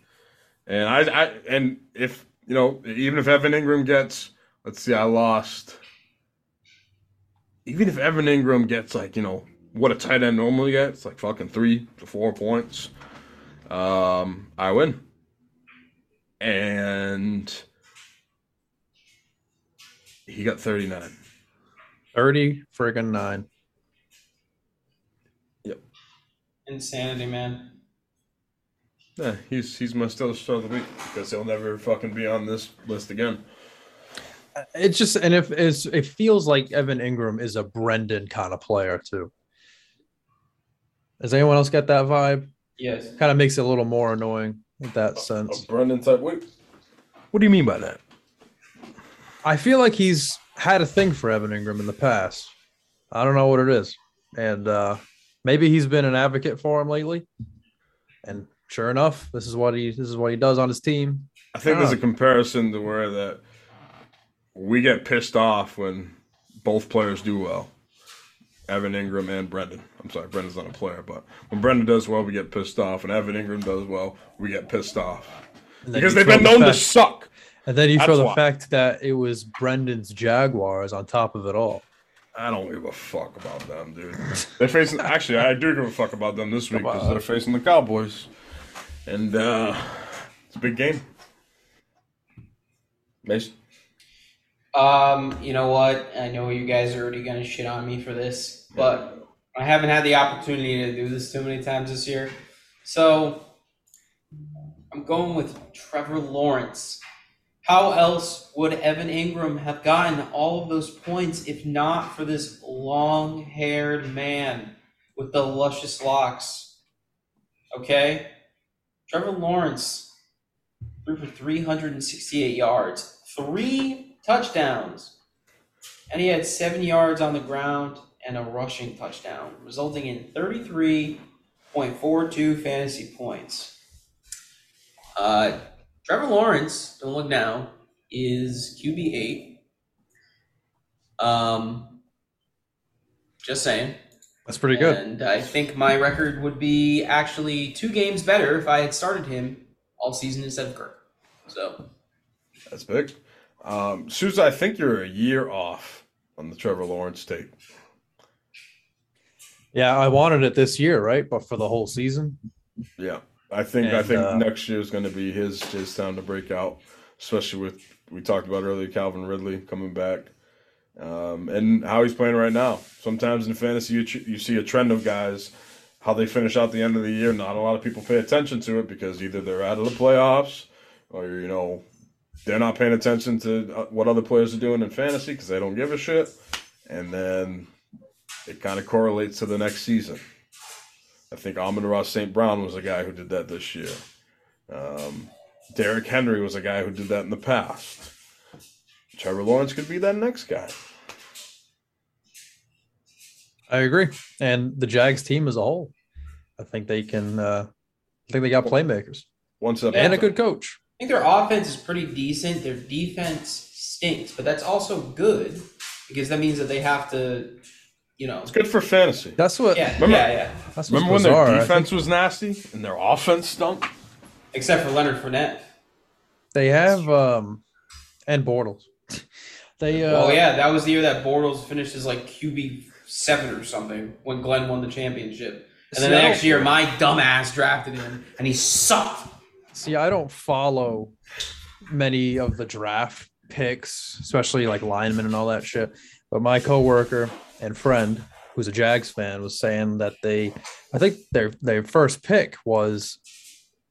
And I, I and if you know, even if Evan Engram gets, let's see, I lost. Even if Evan Engram gets like you know what a tight end normally gets, like fucking three to four points, um, I win. And he got 39. 30 friggin' nine. Yep. Insanity, man. Yeah, he's he's my still star of the week because he'll never fucking be on this list again. Uh, it's just and if it's it feels like Evan Engram is a Brendan kind of player too. Does anyone else get that vibe? Yes. Kind of makes it a little more annoying in that A sense. Brendan type. Wait, what do you mean by that? I feel like he's had a thing for Evan Engram in the past. I don't know what it is. And uh maybe he's been an advocate for him lately. And sure enough, this is what he this is what he does on his team. I think I there's a comparison to where that we get pissed off when both players do well. Evan Engram and Brendan. I'm sorry, Brendan's not a player, but when Brendan does well, we get pissed off. And Evan Engram does well, we get pissed off because they've been the known to suck. And then you That's throw the why. fact that it was Brendan's Jaguars on top of it all. I don't give a fuck about them, dude. They're facing. Actually, I do give a fuck about them this week because they're facing the Cowboys, and uh it's a big game. Mason, Um, you know what? I know you guys are already gonna shit on me for this, but I haven't had the opportunity to do this too many times this year. So I'm going with Trevor Lawrence. How else would Evan Engram have gotten all of those points if not for this long haired man with the luscious locks? Okay? Trevor Lawrence threw for 368 yards, three touchdowns, and he had seven yards on the ground and a rushing touchdown, resulting in 33.42 fantasy points. Uh, Trevor Lawrence, don't look now, is QB8. Um, just saying. That's pretty good. And I think my record would be actually two games better if I had started him all season instead of Kirk. So that's big. Um, Souza, I think you're a year off on the Trevor Lawrence tape. Yeah, I wanted it this year, right? But for the whole season. Yeah, I think I think uh, next year is going to be his his time to break out, especially with we talked about earlier Calvin Ridley coming back, um, and how he's playing right now. Sometimes in fantasy, you, you see a trend of guys how they finish out the end of the year. Not a lot of people pay attention to it because either they're out of the playoffs or you know they're not paying attention to uh, what other players are doing in fantasy because they don't give a shit, and then it kind of correlates to the next season. I think Amon-Ra St. Brown was a guy who did that this year. Um, Derrick Henry was a guy who did that in the past. Trevor Lawrence could be that next guy. I agree. And the Jags team as a whole. I think they can uh I think they got playmakers One step and a good coach. I think their offense is pretty decent. Their defense stinks, but that's also good because that means that they have to, you know. It's good for fantasy. That's what Yeah, Remember- yeah, yeah. that's Remember when bizarre. their defense was nasty and their offense stunk? Except for Leonard Fournette. They have um and Bortles. They uh, oh yeah, that was the year that Bortles finishes like QB seven or something when Glenn won the championship. And then the next year, my dumbass drafted him, and he sucked. See, I don't follow many of the draft picks, especially like linemen and all that shit. But my coworker and friend, who's a Jags fan, was saying that they, I think their their first pick was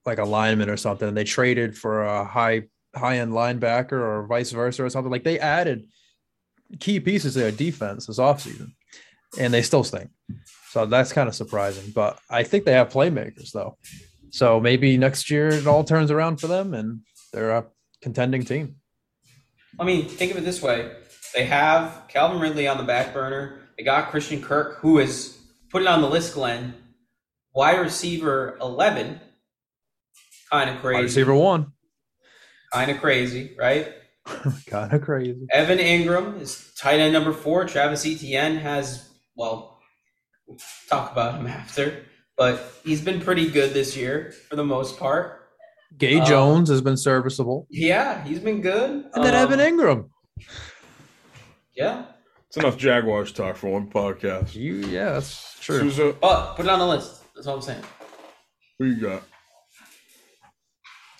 like a lineman or something, and they traded for a high high end linebacker or vice versa or something. Like they added key pieces to their defense this offseason, and they still stink. So that's kind of surprising. But I think they have playmakers though. So maybe next year it all turns around for them and they're a contending team. I mean, think of it this way: they have Calvin Ridley on the back burner. They got Christian Kirk, who is put it on the list. Glenn, wide receiver eleven, kind of crazy. Wide receiver one, kind of crazy, right? kind of crazy. Evan Engram is tight end number four. Travis Etienne has, well, we'll talk about him after, but he's been pretty good this year for the most part. Zay Um, Jones has been serviceable, Yeah, he's been good. and then Um, Evan Engram. Yeah, It's enough Jaguars talk for one podcast. You, yeah, that's true. Souza, but uh, put it on the list. That's all I'm saying. who you got?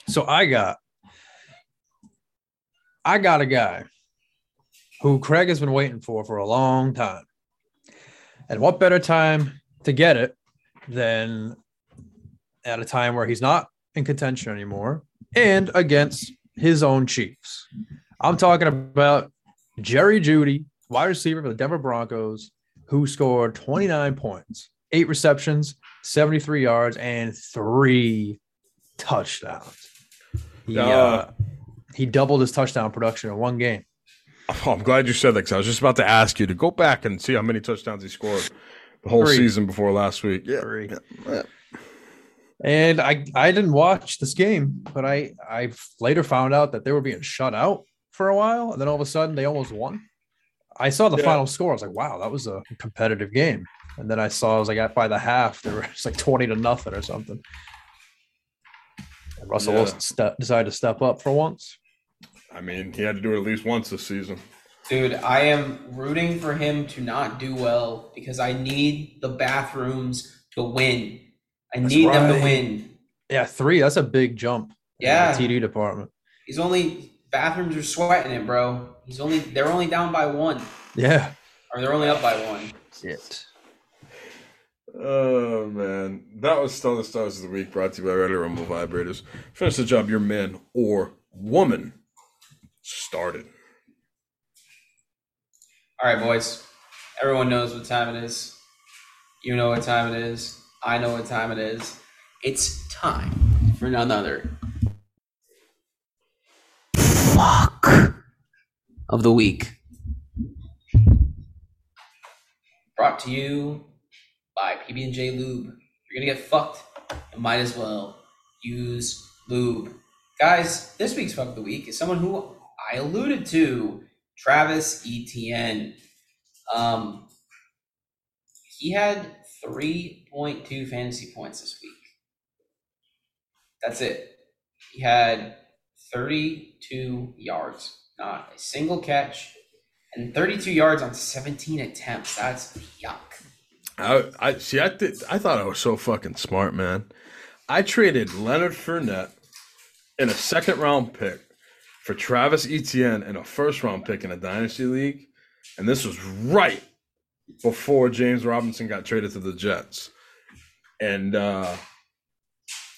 So I got, I got a guy who Craig has been waiting for for a long time, and what better time to get it than at a time where he's not in contention anymore and against his own Chiefs. I'm talking about Jerry Judy, wide receiver for the Denver Broncos, who scored 29 points, eight receptions, 73 yards, and three touchdowns. He, Uh, uh, he doubled his touchdown production in one game. Oh, I'm glad you said that because I was just about to ask you to go back and see how many touchdowns he scored the whole Three. season before last week. Yeah. Three. yeah. And I, I didn't watch this game, but I, I later found out that they were being shut out for a while, and then all of a sudden they almost won. I saw the Yeah. final score. I was like, wow, that was a competitive game. And then I saw, I was like, at by the half, they were just like 20 to nothing or something. And Russell Yeah. Wilson ste- decided to step up for once. I mean, he had to do it at least once this season. Dude, I am rooting for him to not do well because I need the bathrooms to win. I That's need them to win. Yeah, three. That's a big jump. in Yeah. the TD department. He's only bathrooms are sweating it, bro. He's only they're only down by one. Yeah. Or they're only up by one. It. Oh man, that was still the stars of the week. Brought to you by Ready Rumble Vibrators. Finish the job your man or woman started. All right, boys. Everyone knows what time it is. You know what time it is. I know what time it is. It's time for another fuck of the week. Brought to you by PB&J Lube. You're gonna get fucked, you might as well use lube. Guys, this week's fuck of the week is someone who I alluded to, Travis Etienne. Um, he had 3.2 fantasy points this week. That's it. He had 32 yards, not a single catch, and 32 yards on 17 attempts. That's yuck. I, I see. I did. I thought I was so fucking smart, man. I traded Leonard Fournette in a second round pick for Travis Etienne in a first round pick in a dynasty league, and this was right before James Robinson got traded to the Jets. And uh,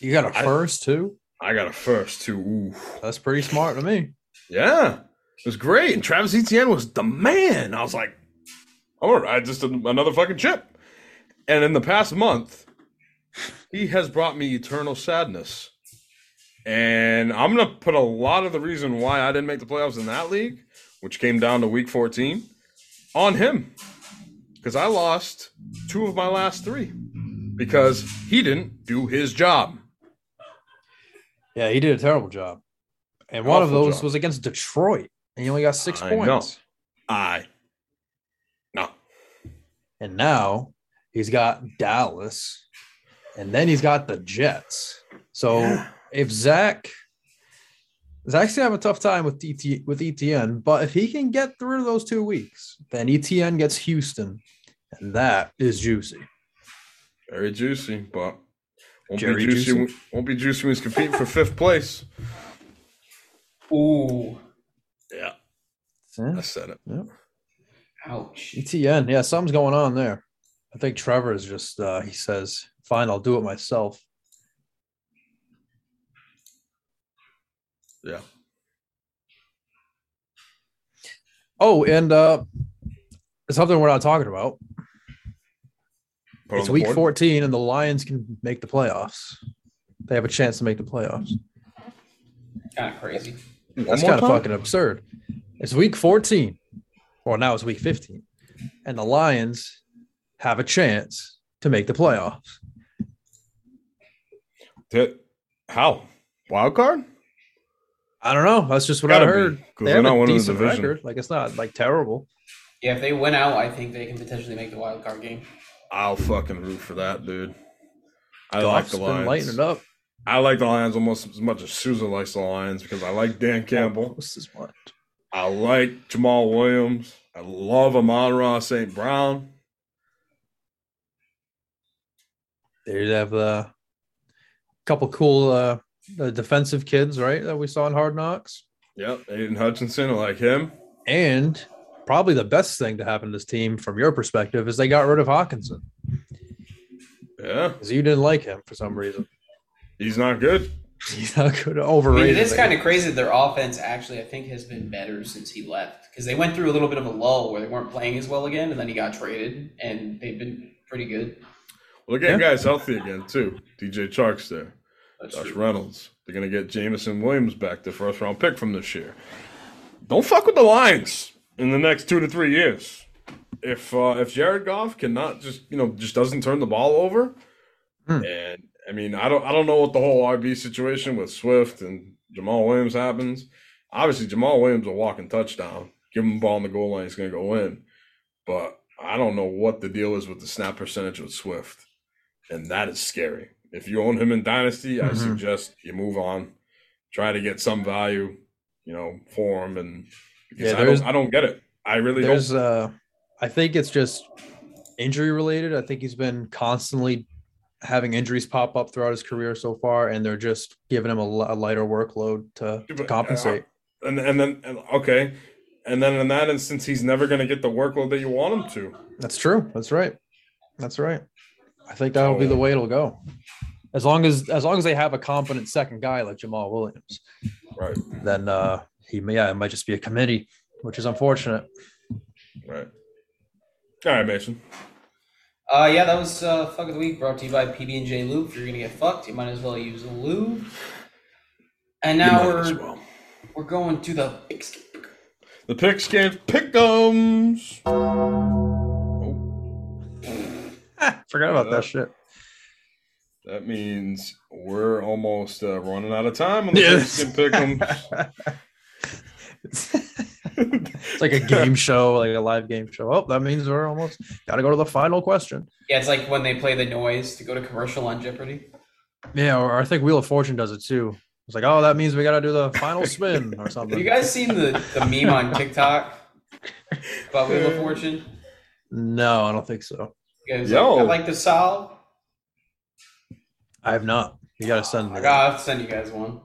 You got a first, too? I got a first too. Ooh. That's pretty smart to me. Yeah, it was great. And Travis Etienne was the man. I was like, all right, just another fucking chip. And in the past month, he has brought me eternal sadness. And I'm going to put a lot of the reason why I didn't make the playoffs in that league, which came down to week 14, on him. Because I lost two of my last three because he didn't do his job. Yeah, he did a terrible job. And one of those job. was against Detroit, and he only got six I know. points. I. No. And now he's got Dallas, and then he's got the Jets. So Yeah. if Zach Zach's gonna have a tough time with ET with ETN, but if he can get through those two weeks, then ETN gets Houston, and that is juicy. Very juicy, but won't Jerry be juicy. juicy. Won't be juicy when he's competing for fifth place. Ooh, Yeah, Yeah. I said it. ouch. ETN, yeah, something's going on there. I think Trevor is just uh he says, fine, I'll do it myself. Yeah. Oh, and uh it's something we're not talking about. Put it's week board. 14 and the Lions can make the playoffs. They have a chance to make the playoffs. Kind of crazy. That's kind of fucking absurd. It's week 14. Well, now it's week 15. And the Lions have a chance to make the playoffs. Did- How? Wild card? I don't know. That's just what Gotta I heard. Be, they have not a winning the decent division. record. Like it's not like terrible. Yeah, if they win out, I think they can potentially make the wild card game. I'll fucking root for that, dude. I like the Lions. lighting it up. I like the Lions almost as much as Susan likes the Lions because I like Dan Campbell. What's this one? I like Jamaal Williams. I love Amon-Ra St. Brown. There you have a couple cool uh, uh, defensive kids, right? That we saw in Hard Knocks. Yep, Aidan Hutchinson. I like him. And probably the best thing to happen to this team, from your perspective, is they got rid of Hockenson Yeah, because you didn't like him for some reason. he's not good. He's not good. I mean, Overrated. it is kind of crazy that their offense actually, I think, has been better since he left because they went through a little bit of a lull where they weren't playing as well again, and then he got traded, and they've been pretty good. Well, they're getting Yeah. guys healthy again too. DJ Chark's there. That's Josh true. Reynolds. They're gonna get Jameson Williams back, the first round pick from this year. Don't fuck with the Lions in the next two to three years. If uh, if Jared Goff cannot just you know just doesn't turn the ball over, Hmm. and I mean I don't I don't know what the whole RB situation with Swift and Jamaal Williams happens. Obviously Jamaal Williams will walk and touchdown. Give him the ball in the goal line, he's gonna go in. But I don't know what the deal is with the snap percentage with Swift, and that is scary. If you own him in Dynasty, I Mhm. suggest you move on. Try to get some value, you know, for him, and because Yeah, I don't, I don't get it. I really There's don't. uh I think it's just injury related. I think he's been constantly having injuries pop up throughout his career so far, and they're just giving him a, a lighter workload to, to but, compensate. And and then and, okay, and then in that instance, he's never going to get the workload that you want him to. That's true. That's right. That's right. I think that'll be the way it'll go. As long as as long as they have a competent second guy like Jamaal Williams, Right, then uh he may yeah, it might just be a committee, which is unfortunate. right. All right, Mason. Uh, yeah, that was uh, fuck of the week brought to you by PB and J Lube. If you're gonna get fucked, you might as well use a lube. And now we're as well. we're going to the The pigskin pickums. Forgot about Yeah. that shit. That means we're almost uh, running out of time on the Yes. pigskin pickums. it's like a game show, like a live game show. Oh, that means we're almost got to go to the final question. Yeah, it's like when they play the noise to go to commercial on Jeopardy. Yeah, or I think Wheel of Fortune does it too. It's like, oh, that means we got to do the final spin or something. Have you guys seen the, the meme on TikTok about Wheel of Fortune? No, I don't think so. You guys Yo. like, I like to solve. I have not. You got oh to send me. I gotta send you guys one.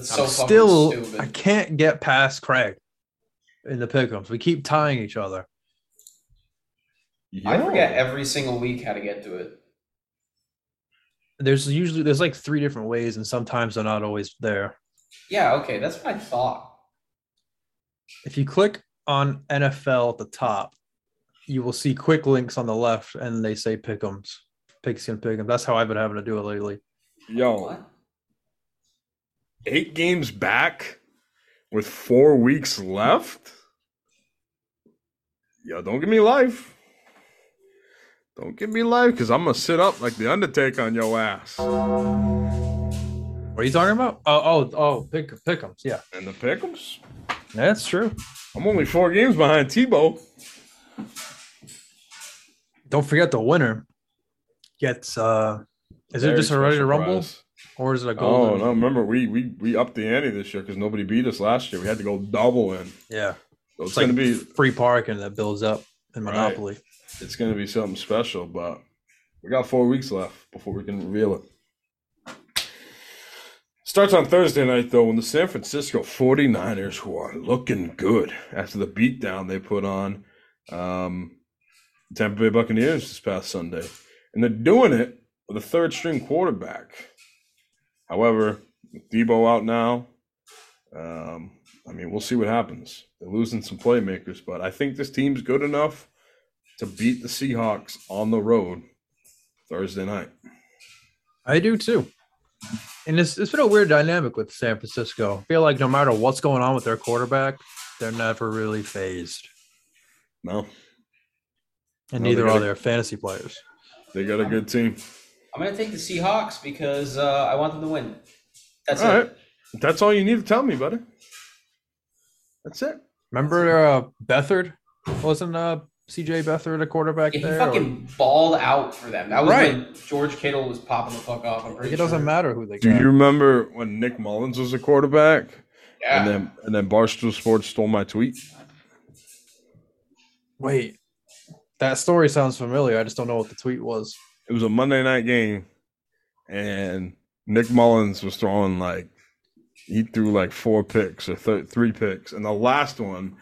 That's so I'm still, stupid. I can't get past Craig in the pickums. We keep tying each other. I Yo. forget every single week how to get to it. There's usually there's like three different ways, and sometimes they're not always there. Yeah, okay, that's what I thought. If you click on NFL at the top, you will see quick links on the left, and they say pickums, pigskin pickums. That's how I've been having to do it lately. Yo, What? Eight games back with four weeks left. Yo, don't give me life. Don't give me life because I'm gonna sit up like the Undertaker on your ass. What are you talking about? Oh, oh, oh, pick pickums. Yeah, And the pickums. that's true. I'm only four games behind Tebow. Don't forget the winner gets. uh Is it just a ready to rumble? Or is it a Oh no! Remember, we we we upped the ante this year because nobody beat us last year. We had to go double in. Yeah, So it's it's like gonna be free parking that builds up in Right. Monopoly. it's gonna be something special. But we got four weeks left before we can reveal it. Starts on Thursday night though when the San Francisco 49ers, who are looking good after the beatdown they put on um, Tampa Bay Buccaneers this past Sunday, and they're doing it with a third string quarterback. However, Deebo out now, um, I mean we'll see what happens. They're losing some playmakers, but I think this team's good enough to beat the Seahawks on the road Thursday night. I do too. And it's it's been a weird dynamic with San Francisco. I feel like no matter what's going on with their quarterback, they're never really phased. No, And No, neither are their fantasy players. they got a good team. I'm gonna take the Seahawks because uh, I want them to win. That's All it. right. That's all you need to tell me, buddy. That's it. Remember uh Beathard? Wasn't uh CJ Beathard a quarterback Yeah, he there? fucking balled out for them. That was Right. when George Kittle was popping the fuck off. I'm Or- pretty it doesn't matter who they Do you remember when Nick Mullens was a quarterback, Yeah. and then and then Barstool Sports stole my tweet? Wait. That story sounds familiar. I just don't know what the tweet was. It was a Monday night game, and Nick Mullens was throwing like he threw like four picks or th- three picks, and the last one,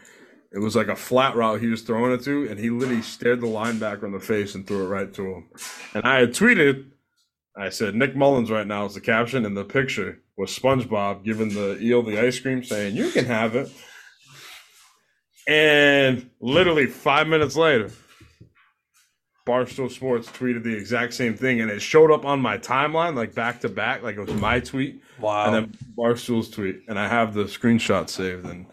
it was like a flat route he was throwing it to, and he literally stared the linebacker in the face and threw it right to him. And I had tweeted, I said Nick Mullens right now is the caption, and the picture was SpongeBob giving the eel the ice cream, saying you can have it. And literally five minutes later, Barstool Sports tweeted the exact same thing, and it showed up on my timeline like back to back, like it was my tweet Wow. and then Barstool's tweet, and I have the screenshot saved, and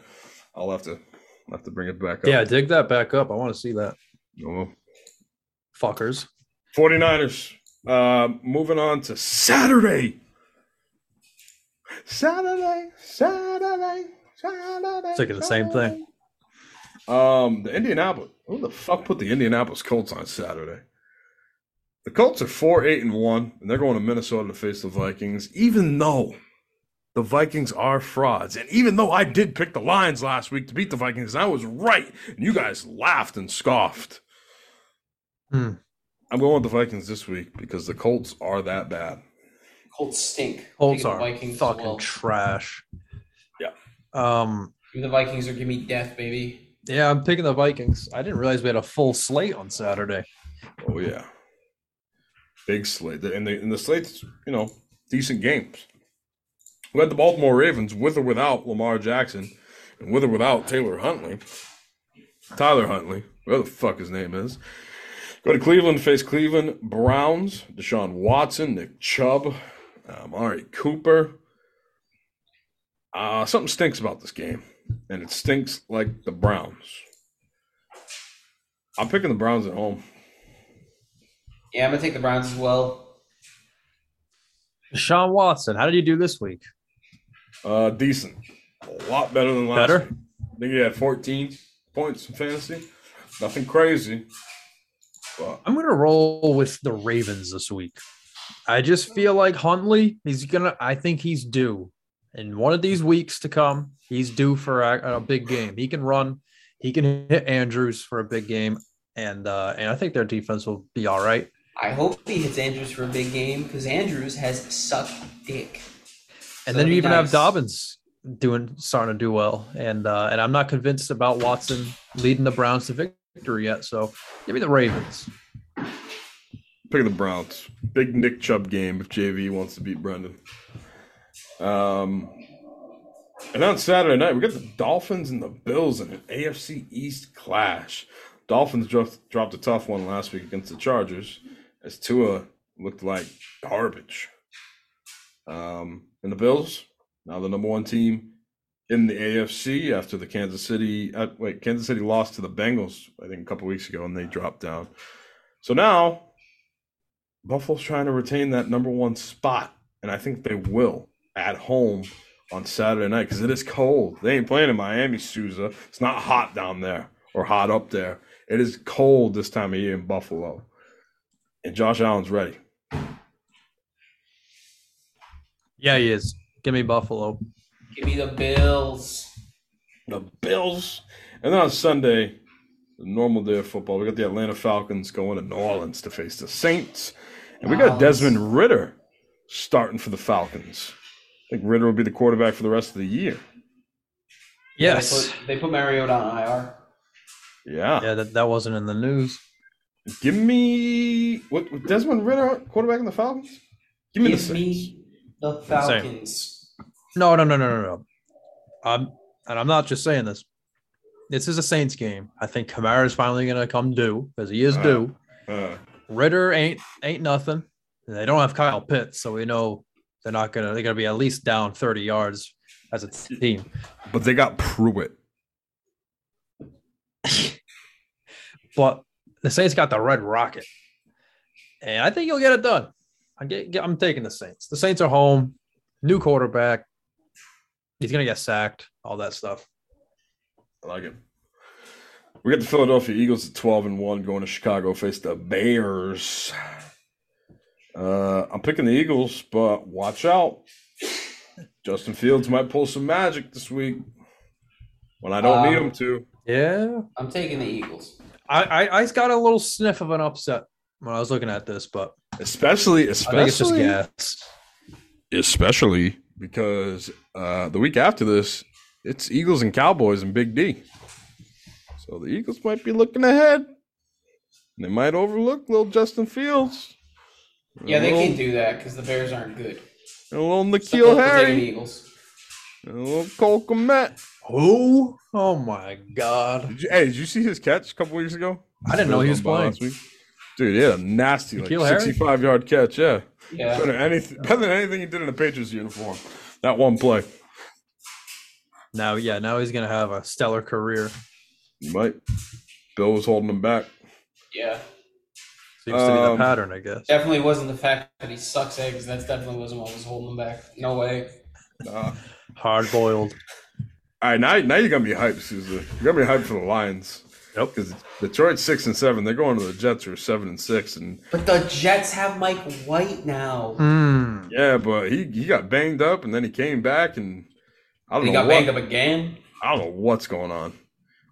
I'll have to I'll have to bring it back up. yeah, dig that back up. I want to see that. Oh. Fuckers. 49ers. Uh, moving on to Saturday. Saturday, Saturday, Saturday. Thinking the same thing. Um, the Indianapolis. Who the fuck put the Indianapolis Colts on Saturday? The Colts are four, eight, and one, and they're going to Minnesota to face the Vikings. Even though the Vikings are frauds, and even though I did pick the Lions last week to beat the Vikings, and I was right, and you guys laughed and scoffed. Hmm. I'm going with the Vikings this week because the Colts are that bad. Colts stink. Colts are Vikings as fucking well. trash. Yeah. Um. Give me the Vikings or give me death, baby. Yeah, I'm picking the Vikings. I didn't realize we had a full slate on Saturday. Oh yeah, big slate, and the and the slate's you know decent games. We had the Baltimore Ravens with or without Lamar Jackson, and with or without Taylor Huntley, Tyler Huntley, whatever the fuck his name is. Go to Cleveland, face Cleveland Browns, Deshaun Watson, Nick Chubb, um, Amari Cooper. Uh, something stinks about this game, and it stinks like the Browns. I'm picking the Browns at home. Yeah, I'm gonna take the Browns as well. Sean Watson, how did you do this week? Uh, decent. A lot better than last Better? week. I think he had 14 points in fantasy. Nothing crazy. But I'm gonna roll with the Ravens this week. I just feel like Huntley, he's gonna. I think he's due in one of these weeks to come. He's due for a, a big game. He can run. He can hit Andrews for a big game, and uh, and I think their defense will be all right. I hope he hits Andrews for a big game because Andrews has sucked dick. And So then you even nice. have Dobbins doing starting to do well, and uh, and I'm not convinced about Watson leading the Browns to victory yet. So give me the Ravens. pick the Browns. Big Nick Chubb game if JV wants to beat Brendan. Um, and on Saturday night, we got the Dolphins and the Bills in an AFC East clash. Dolphins dropped, dropped a tough one last week against the Chargers as Tua looked like garbage. Um, and the Bills, now the number one team in the AFC after the Kansas City, uh, wait, Kansas City lost to the Bengals, I think, a couple weeks ago, and they dropped down. So now Buffalo's trying to retain that number one spot, and I think they will at home on Saturday night because it is cold. They ain't playing in Miami, Souza. It's not hot down there or hot up there. It is cold this time of year in Buffalo, and Josh Allen's ready. Yeah, he is. Give me Buffalo. Give me the Bills. The Bills. And then on Sunday, the normal day of football, we got the Atlanta Falcons going to New Orleans to face the Saints. And we got Desmond Ridder starting for the Falcons. I think Ridder will be the quarterback for the rest of the year. Yes. They put, they put Mariota on IR. Yeah. Yeah, that, that wasn't in the news. Give me what what- Desmond Ridder quarterback in the Falcons? Give me the Give Saints. me the Falcons. No, no, no, no, no, no. Um, and I'm not just saying this. This is a Saints game. I think Kamara's finally gonna come due because he is Uh, due. Uh, Ridder ain't ain't nothing. They don't have Kyle Pitts, so we know they're not gonna they're gonna be at least down 30 yards as a team. but they got Pruitt. But the Saints got the red rocket. And I think you'll get it done. I get, get- I'm taking the Saints. The Saints are home, new quarterback. He's gonna get sacked, all that stuff. I like it. We got the Philadelphia Eagles at 12 and 1 going to Chicago face the Bears. Uh, I'm picking the Eagles, but watch out. Justin Fields might pull some magic this week when I don't need Um, him to. Yeah. I'm taking the Eagles. I, I I got a little sniff of an upset when I was looking at this, but Especially, I think it's just especially, gas. especially because uh, the week after this, it's Eagles and Cowboys and Big D. So the Eagles might be looking ahead. They might overlook little Justin Fields. Yeah, they A little- can do that because the Bears aren't good. A little So N'Keal I'm taking the Harry. Eagles. A little Cole Kmet. Who? Oh my god! Did you, hey, did you see his catch a couple weeks ago? I didn't know he was playing. last week. Dude, he had a nasty, like N'Keal Harry? 65 yard catch. Yeah. Yeah. Better than, anything, better than anything he did in a Patriots uniform. That one play. Now, yeah, now he's gonna have a stellar career. He might. Bill was holding him back. Yeah. Seems to be the Um, pattern, I guess. Definitely wasn't the fact that he sucks eggs. That's definitely wasn't what was holding him back. No way. Uh, Hard boiled. all right, now, now you're going to be hyped, Souza. You're going to be hyped for the Lions. Yep. Because Detroit's 6 and 7. They're going to the Jets, who are 7 and 6. And But the Jets have Mike White now. Hmm. yeah, but he, he got banged up and then he came back. And I don't He know. He got what, banged up again. I don't know what's going on.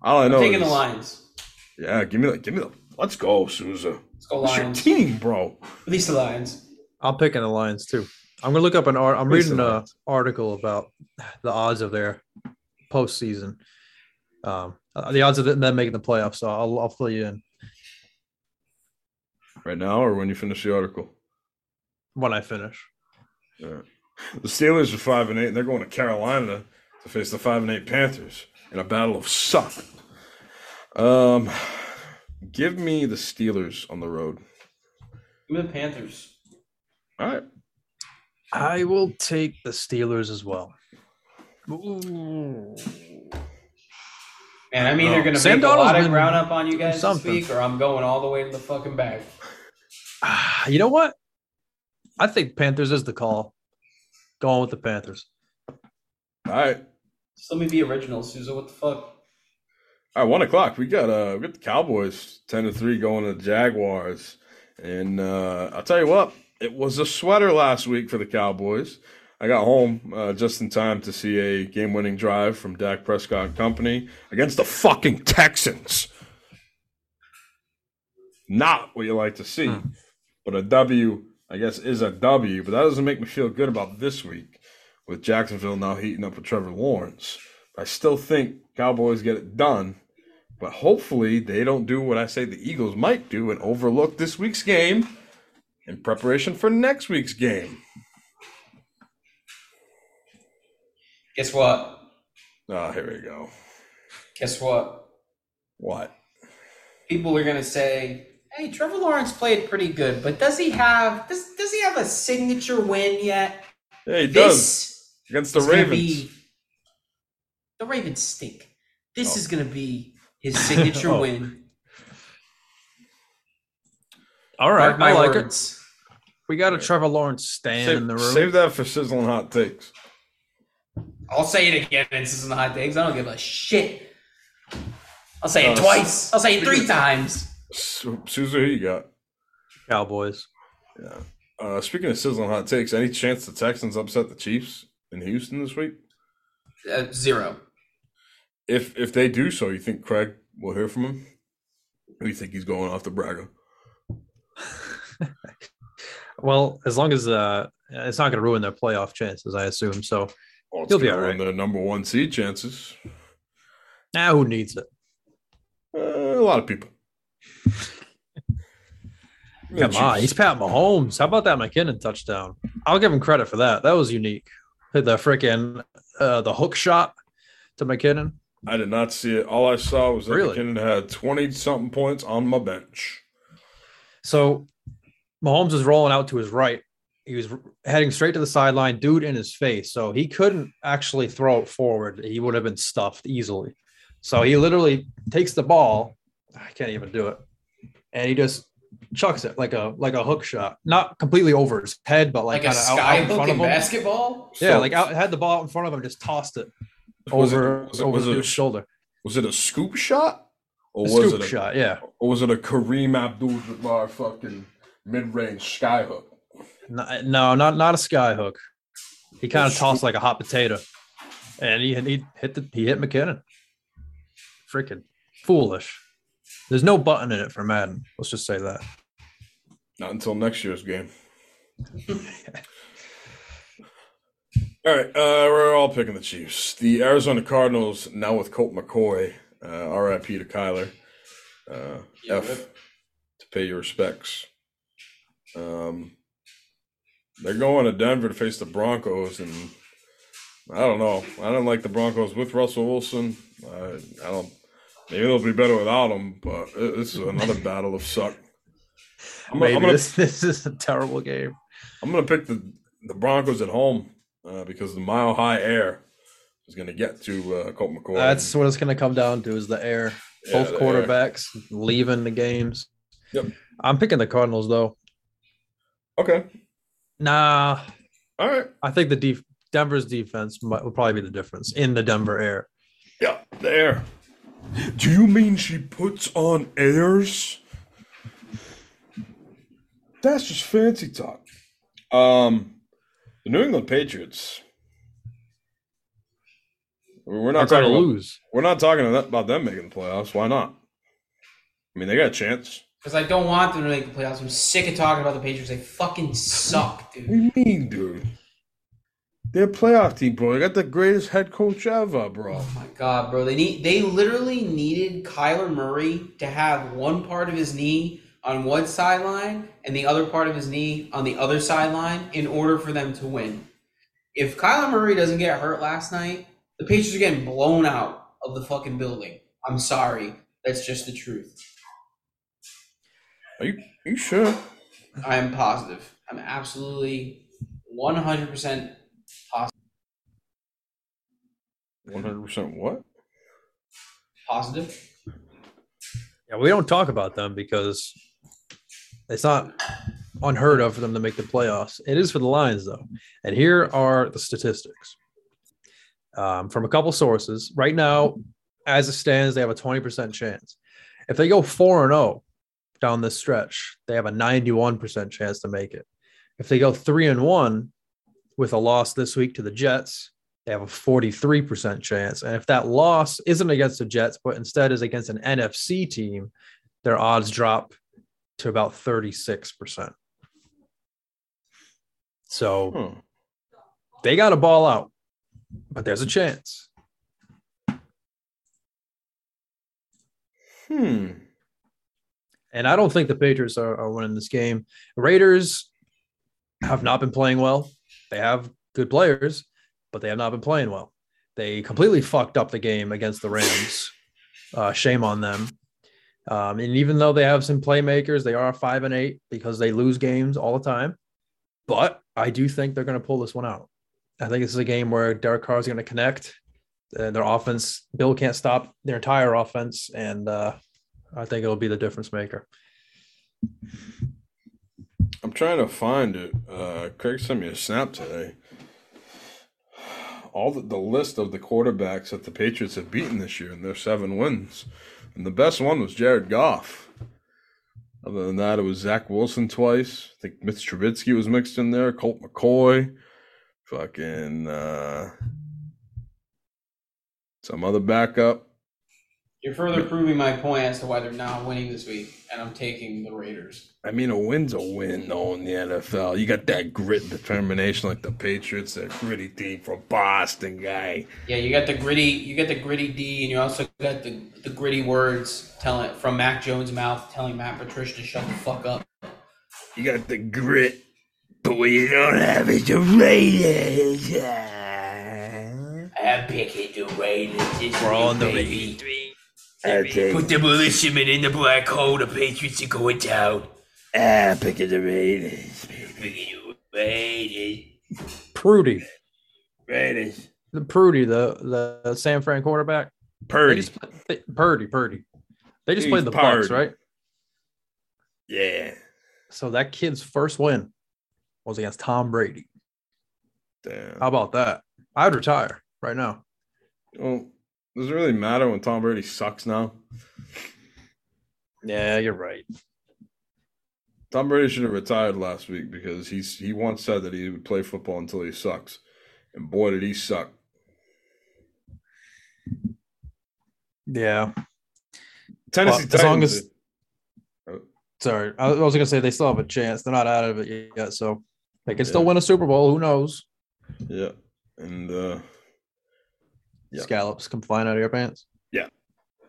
All I I'm know taking is, the Lions. Yeah, give me the, give me the, let's go, Souza. Let's go What's your team, bro? At least the Lions. I'm picking the Lions too. I'm gonna look up an art. I'm Please reading an article about the odds of their postseason. Um, uh, the odds of them making the playoffs. So I'll I'll fill you in Right now, or when you finish the article? when I finish. Yeah. The Steelers are five and eight, and they're going to Carolina to face the five and eight Panthers in a battle of suck. Um, give me the Steelers on the road. Give me the Panthers. All right, I will take the Steelers as well. Ooh. Man, I'm either No. going to Sam make a lot of ground up on you guys something. this week, or I'm going all the way to the fucking bag. Ah, You know what? I think Panthers is the call. Going with the Panthers. all right, Just let me be original, Souza. What the fuck? All right. One o'clock. We got uh, we got the Cowboys ten to three going to the Jaguars, and uh, I'll tell you what, it was a sweater last week for the Cowboys. I got home uh, just in time to see a game-winning drive from Dak Prescott company against the fucking Texans. Not what you like to see, Hmm. but a W, I guess, is a W. But that doesn't make me feel good about this week with Jacksonville now heating up with Trevor Lawrence. I still think Cowboys get it done, but hopefully they don't do what I say the Eagles might do and overlook this week's game in preparation for next week's game. Guess what? Oh, here we go. Guess what? What? People are going to say, "Hey, Trevor Lawrence played pretty good, but does he have does does he have a signature win yet?" Yeah, he does against the Ravens. be the Ravens stink. This Oh. is going to be his signature Oh. win. All right, Mark my I like it. words. We got a Trevor Lawrence stand Save, in the room. save that for sizzling hot takes. I'll say it again. This isn't hot takes. I don't give a shit. I'll say it Uh, twice. I'll say it three speaking- times. Su- Souza, who you got? Cowboys. Yeah. Uh, speaking of sizzling hot takes, any chance the Texans upset the Chiefs in Houston this week? Uh, zero. If if they do so, you think Craig will hear from him? Or you think he's going off the bragger? Well, as long as uh, it's not going to ruin their playoff chances, I assume. So, Well, it's He'll be gonna their number one seed chances. now who needs it? Uh, a lot of people. Come on, he's Pat Mahomes. How about that McKinnon touchdown? I'll give him credit for that. That was unique. Hit the freaking uh, the hook shot to McKinnon. I did not see it. All I saw was that Really? McKinnon had twenty something points on my bench. So Mahomes was rolling out to his right. He was heading straight to the sideline, dude in his face. So he couldn't actually throw it forward. He would have been stuffed easily. So he literally takes the ball. I can't even do it. And he just chucks it like a like a hook shot. Not completely over his head, but like, Like, a kind of out, sky out in front of him. basketball. Yeah, So, like out had the ball out in front of him, just tossed it was it- over was it- over was it- his shoulder. Was it a scoop shot? Or A was scoop it a, shot, yeah. Or was it a Kareem Abdul-Jabbar fucking mid-range skyhook? No, no, not not a skyhook. He kind of tossed like a hot potato, and he he hit the he hit McKinnon. Freaking foolish. There's no button in it for Madden. Let's just say that. Not until next year's game. all right, uh, we're all picking the Chiefs. The Arizona Cardinals now with Colt McCoy. Uh, R.I.P. to Kyler. Uh, Yeah, F rip. to pay your respects. Um, they're going to Denver to face the Broncos, and I don't know. I don't like the Broncos with Russell Wilson. I, I don't. Maybe they'll be better without him, but it- this is another battle of suck. I'm, gonna- Maybe I'm gonna this this is a terrible game. I'm gonna pick the the Broncos at home uh, because the mile high air is gonna get to uh, Colt McCoy. That's what it's going to come down to is the air. Yeah, Both the air. quarterbacks leaving the games. Yep. I'm picking the Cardinals though. Okay. Nah, All right. I think the def- Denver's defense might, will probably be the difference in the Denver air. Yeah, the air. Do you mean she puts on airs? That's just fancy talk. Um, the New England Patriots. We're not That's how to talking about, lose. we're not talking about them making the playoffs. Why not? I mean, they got a chance. Because I don't want them to make the playoffs. I'm sick of talking about the Patriots. They fucking suck, dude. What do you mean, dude? They're a playoff team, bro. They got the greatest head coach ever, bro. Oh my god, bro! They need they literally needed Kyler Murray to have one part of his knee on one sideline and the other part of his knee on the other sideline in order for them to win. If Kyler Murray doesn't get hurt last night, the Patriots are getting blown out of the fucking building. I'm sorry, that's just the truth. Are you, are you sure? I am positive. I'm absolutely 100% positive. 100% what? Positive. Yeah, we don't talk about them because it's not unheard of for them to make the playoffs. It is for the Lions, though. And here are the statistics um, from a couple sources. Right now, as it stands, they have a 20% chance. If they go 4 and 0 down this stretch, they have a 91% chance to make it. If they go 3 and 1 with a loss this week to the Jets, they have a 43% chance. And if that loss isn't against the Jets, but instead is against an NFC team, their odds drop to about 36%. So Hmm. they got a ball out, but there's a chance. Hmm. And I don't think the Patriots are, are winning this game. Raiders have not been playing well. They have good players, but they have not been playing well. They completely fucked up the game against the Rams. Uh, shame on them. Um, and even though they have some playmakers, they are five and eight because they lose games all the time. But I do think they're going to pull this one out. I think this is a game where Derek Carr is going to connect. Uh, their offense, Bill can't stop their entire offense, and uh, I think it'll be the difference maker. I'm trying to find it. Uh, Craig sent me a snap today. All the, the list of the quarterbacks that the Patriots have beaten this year and their seven wins, and the best one was Jared Goff. Other than that, it was Zach Wilson twice. I think Mitch Trubisky was mixed in there. Colt McCoy, fucking uh, some other backup. You're further proving my point as to why they're not winning this week, and I'm taking the Raiders. I mean, a win's a win, though, in the NFL. You got that grit and determination like the Patriots, that gritty team from Boston guy. Yeah, you got the gritty, you got the gritty D, and you also got the the gritty words telling from Mac Jones' mouth, telling Matt Patricia to shut the fuck up. You got the grit, but what you don't have is the Raiders. I'm picking the Raiders. This We're on the baby. Okay. Put the militiamen in the black hole. The Patriots are going down. Ah, I'm picking the Raiders. Picking the Raiders. Purdy, Raiders. the Purdy, the the San Fran quarterback. They Purdy. just play- they, Purdy, Purdy. They just He's played the Bucks, right? Yeah. So that kid's first win was against Tom Brady. Damn. How about that? I'd retire right now. Well, does it really matter when Tom Brady sucks now? Yeah, you're right. Tom Brady should have retired last week because he's he once said that he would play football until he sucks, and boy did he suck. Yeah. Tennessee Well, as long as- Sorry, I was gonna say they still have a chance. They're not out of it yet, so they can still win a Super Bowl. Who knows? yeah, and uh, Yeah. Scallops come flying out of your pants. Yeah.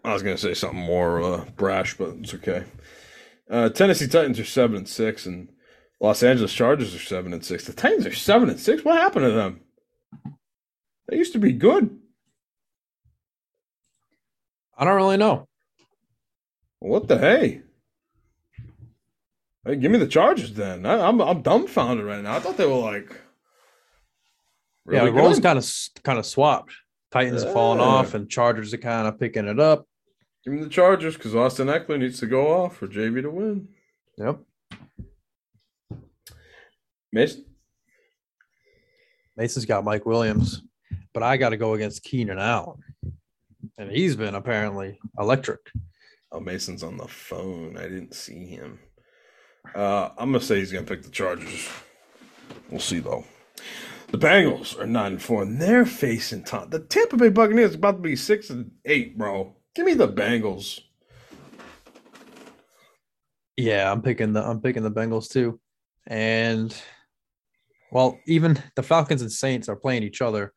I was gonna say something more uh, brash, but it's okay. Uh, Tennessee Titans are seven and six, and Los Angeles Chargers are seven and six. The Titans are seven and six. What happened to them? They used to be good. I don't really know. What the hey? Hey, give me the Chargers then. I, I'm I'm dumbfounded right now. I thought they were like. yeah, really the roles kind of kind of swapped. Titans have fallen Yeah. off, and Chargers are kind of picking it up. Give me the Chargers because Austin Ekeler needs to go off for JV to win. Yep. Mason, Mason's got Mike Williams, but I got to go against Keenan Allen, and he's been apparently electric. oh Mason's on the phone. I didn't see him. Uh, I'm gonna say he's gonna pick the Chargers. We'll see though. The Bengals are nine and four, and they're facing Tom. The Tampa Bay Buccaneers about to be six and eight, bro. Give me the Bengals. Yeah, I'm picking the I'm picking the Bengals too, and well, even the Falcons and Saints are playing each other,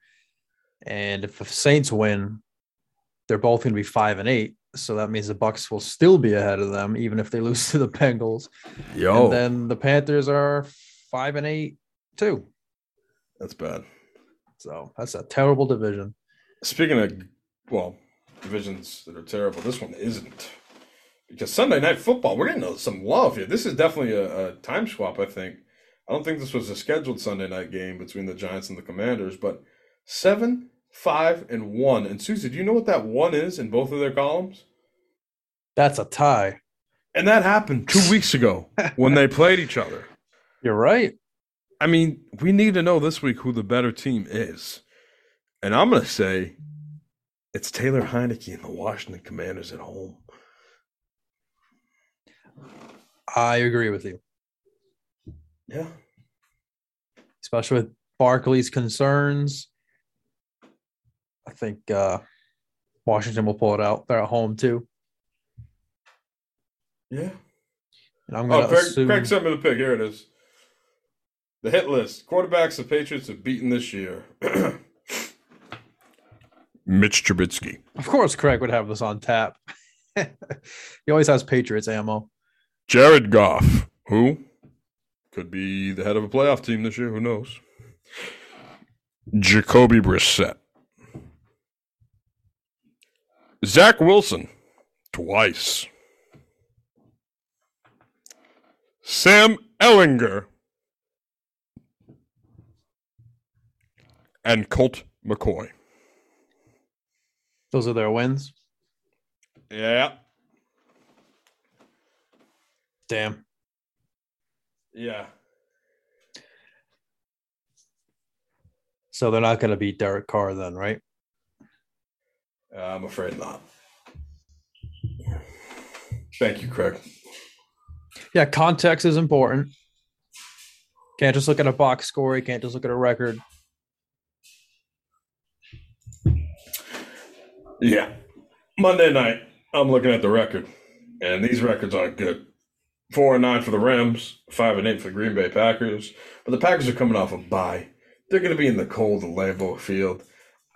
and if the Saints win, they're both going to be five and eight. So that means the Bucks will still be ahead of them, even if they lose to the Bengals. Yo, And then the Panthers are five and eight too. That's bad. So that's a terrible division. Speaking of, well, divisions that are terrible, this one isn't. Because Sunday Night Football, we're getting some love here. This is definitely a, a time swap, I think. I don't think this was a scheduled Sunday night game between the Giants and the Commanders, but seven, five, and one. And Susie, do you know what that one is in both of their columns? That's a tie. And that happened two weeks ago when they played each other. You're right. I mean, we need to know this week who the better team is. And I'm going to say it's Taylor Heinicke and the Washington Commanders at home. I agree with you, Yeah. especially with Barkley's concerns. I think uh, Washington will pull it out. They're at home too, Yeah. and I'm going Oh, to Craig, assume. Craig sent me the pick. Here it is. The hit list. Quarterbacks the Patriots have beaten this year. Mitch Trubisky. Of course, Craig would have this on tap. he always has Patriots ammo. Jared Goff, who could be the head of a playoff team this year. Who knows? Jacoby Brissett. Zach Wilson, twice. Sam Ehlinger. And Colt McCoy. Those are their wins. Yeah. Damn. Yeah. So they're not going to beat Derek Carr then, right? Uh, I'm afraid not. Thank you, Craig. Yeah, context is important. Can't just look at a box score. You can't just look at a record. Yeah. Monday night, I'm looking at the record, and these records aren't good. Four and nine for the Rams, five and eight for the Green Bay Packers. But the Packers are coming off a bye. They're going to be in the cold of Lambeau Field.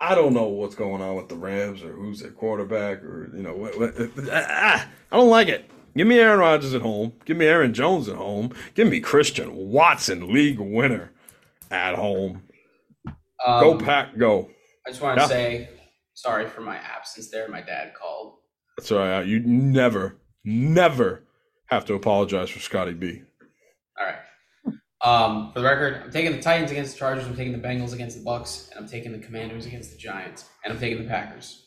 I don't know what's going on with the Rams or who's their quarterback or you know what. what ah, I don't like it. Give me Aaron Rodgers at home. Give me Aaron Jones at home. Give me Christian Watson, league winner, at home. Um, Go pack, go. I just want to Yeah. say sorry for my absence there. My dad called. That's all right. You never, never have to apologize for Scotty B. All right. Um, for the record, I'm taking the Titans against the Chargers. I'm taking the Bengals against the Bucks, and I'm taking the Commanders against the Giants, and I'm taking the Packers.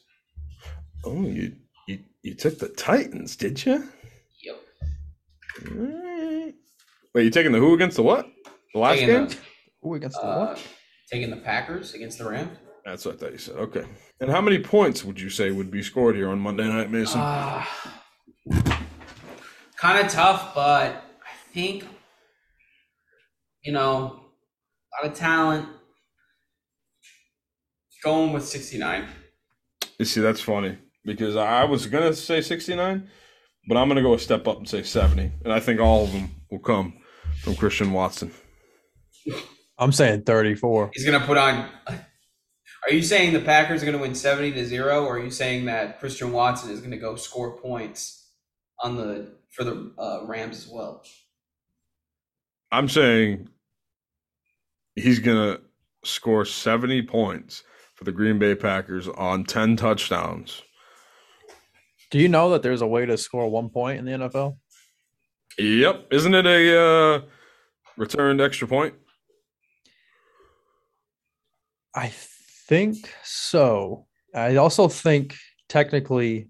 Oh, you you, you took the Titans, did you? Yep. Wait, you taking the who against the what? The last taking game? The, Who against the uh, what? taking the Packers against the Rams. That's what I thought you said. Okay. And how many points would you say would be scored here on Monday Night Mason? Uh, kind of tough, but I think you know a lot of talent. Going with 69. you see, that's funny because I was gonna say sixty nine, but I'm gonna go a step up and say seventy, and I think all of them will come from Christian Watson. I'm saying 34. He's gonna put on. Are you saying the Packers are gonna win 70 to zero, or are you saying that Christian Watson is gonna go score points on the for the uh, Rams as well? I'm saying he's gonna score seventy points for the Green Bay Packers on ten touchdowns. Do you know that there's a way to score one point in the NFL? Yep, isn't it a uh, returned extra point? I think so. I also think technically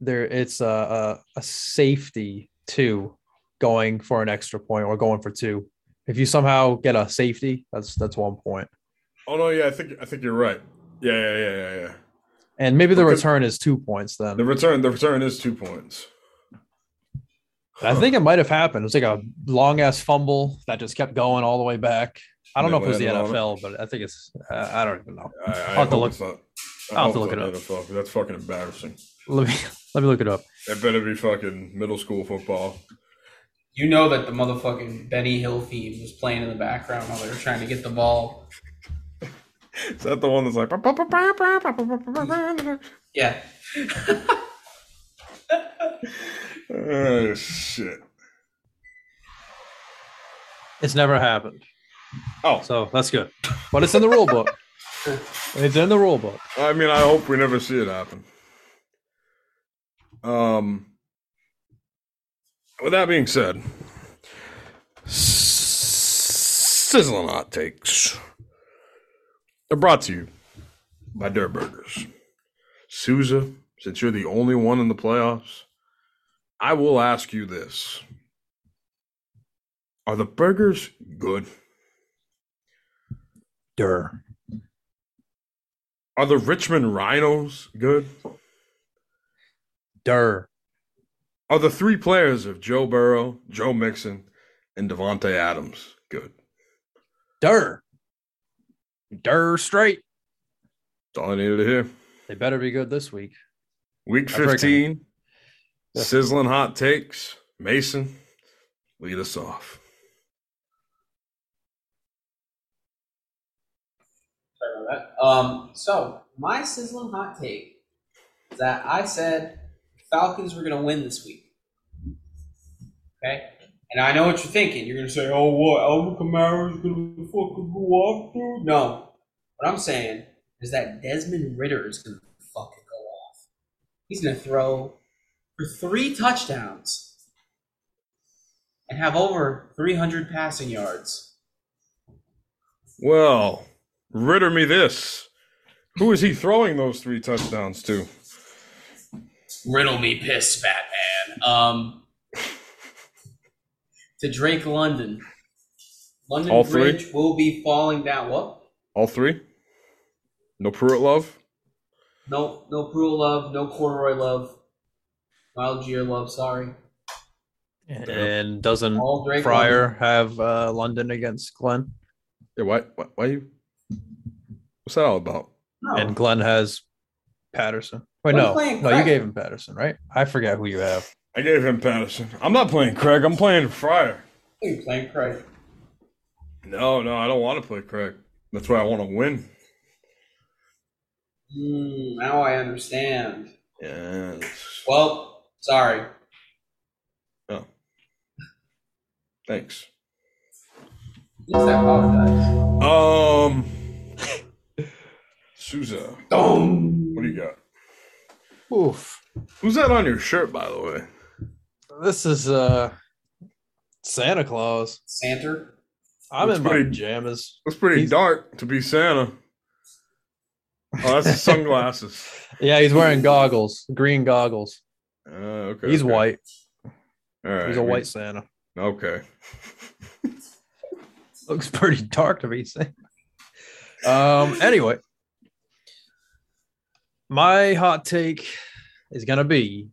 there it's a, a, a safety too going for an extra point or going for two. If you somehow get a safety, that's that's one point. Oh no, yeah, I think I think you're right. Yeah, yeah, yeah, yeah, yeah. And maybe the Because- return is two points then. The return, the return is two points. I think it might have happened. It was like a long ass fumble that just kept going all the way back. I don't They know if it was the landed on it. NFL, but I think it's. Uh, I don't even know. I, I I'll have to look- it's not. I I'll have to look it up. NFL, 'cause That's fucking embarrassing. Let me let me look it up. It better be fucking middle school football. You know that the motherfucking Benny Hill theme was playing in the background while they were trying to get the ball. Is that the one that's like? Yeah. Oh shit! It's never happened, Oh, so that's good. But it's in the rule book. It's in the rule book. I mean, I hope we never see it happen. Um. With that being said, sizzling hot takes are brought to you by Dirt Burgers. Souza, since you're the only one in the playoffs, I will ask you this: Are the burgers good? Dur. Are the Richmond Rhinos good? Dur. Are the three players of Joe Burrow, Joe Mixon, and Davante Adams good? Dur. Dur straight. That's all I needed to hear. They better be good this week. Week 15, sizzling hot takes. Mason, lead us off. About that. Um, so my sizzling hot take is that I said Falcons were gonna win this week. Okay? And I know what you're thinking. You're gonna say, oh what, Alvin Kamara's gonna fucking go off, dude? No. What I'm saying is that Desmond Ridder is gonna fucking go off. He's gonna throw for three touchdowns and have over 300 passing yards. Well, ritter me this. Who is he throwing those three touchdowns to? Riddle me piss, Batman. Um, to Drake London. London All three? Bridge will be falling down. What? All three? No Pruitt love? No, no Pruitt love, no Corduroy love, Mild Gear love. Sorry. And doesn't All Drake Fryer have uh, London against Glenn? Yeah, why, why, why you? What's that all about? No. And Glenn has Patterson. Wait, Glenn's no, playing no, you gave him Patterson, right? I forget who you have. I gave him Patterson. I'm not playing Craig. I'm playing Fryer. you playing Craig. No, no, I don't want to play Craig. That's why I want to win. Mm, now I understand. Yes. Well, sorry. Oh. Thanks. At least I apologize. Um, Souza, Dong. what do you got? Oof. Who's that on your shirt, by the way? This is uh Santa Claus. Santa. I'm Looks in my pretty- pajamas. That's pretty He's- dark to be Santa. Oh, that's sunglasses. Yeah, he's wearing goggles, green goggles. Uh, okay. He's okay. white. All right. He's a we- white Santa. Okay. Looks pretty dark to be Santa. Um. Anyway, my hot take is gonna be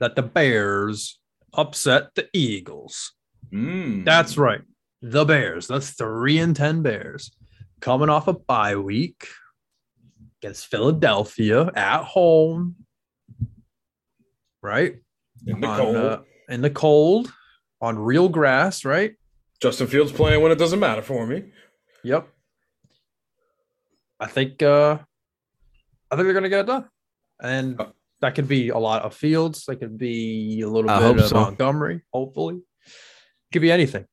that the Bears upset the Eagles. Mm. That's right. The Bears. That's three and ten Bears coming off a bye week against Philadelphia at home. Right? in the On, cold. uh, in the cold on real grass, right? Justin Fields playing when it doesn't matter for me. Yep. I think uh I think they're gonna get it done. And Uh, that could be a lot of fields, that could be a little I bit of so. Montgomery, hopefully. Could be anything.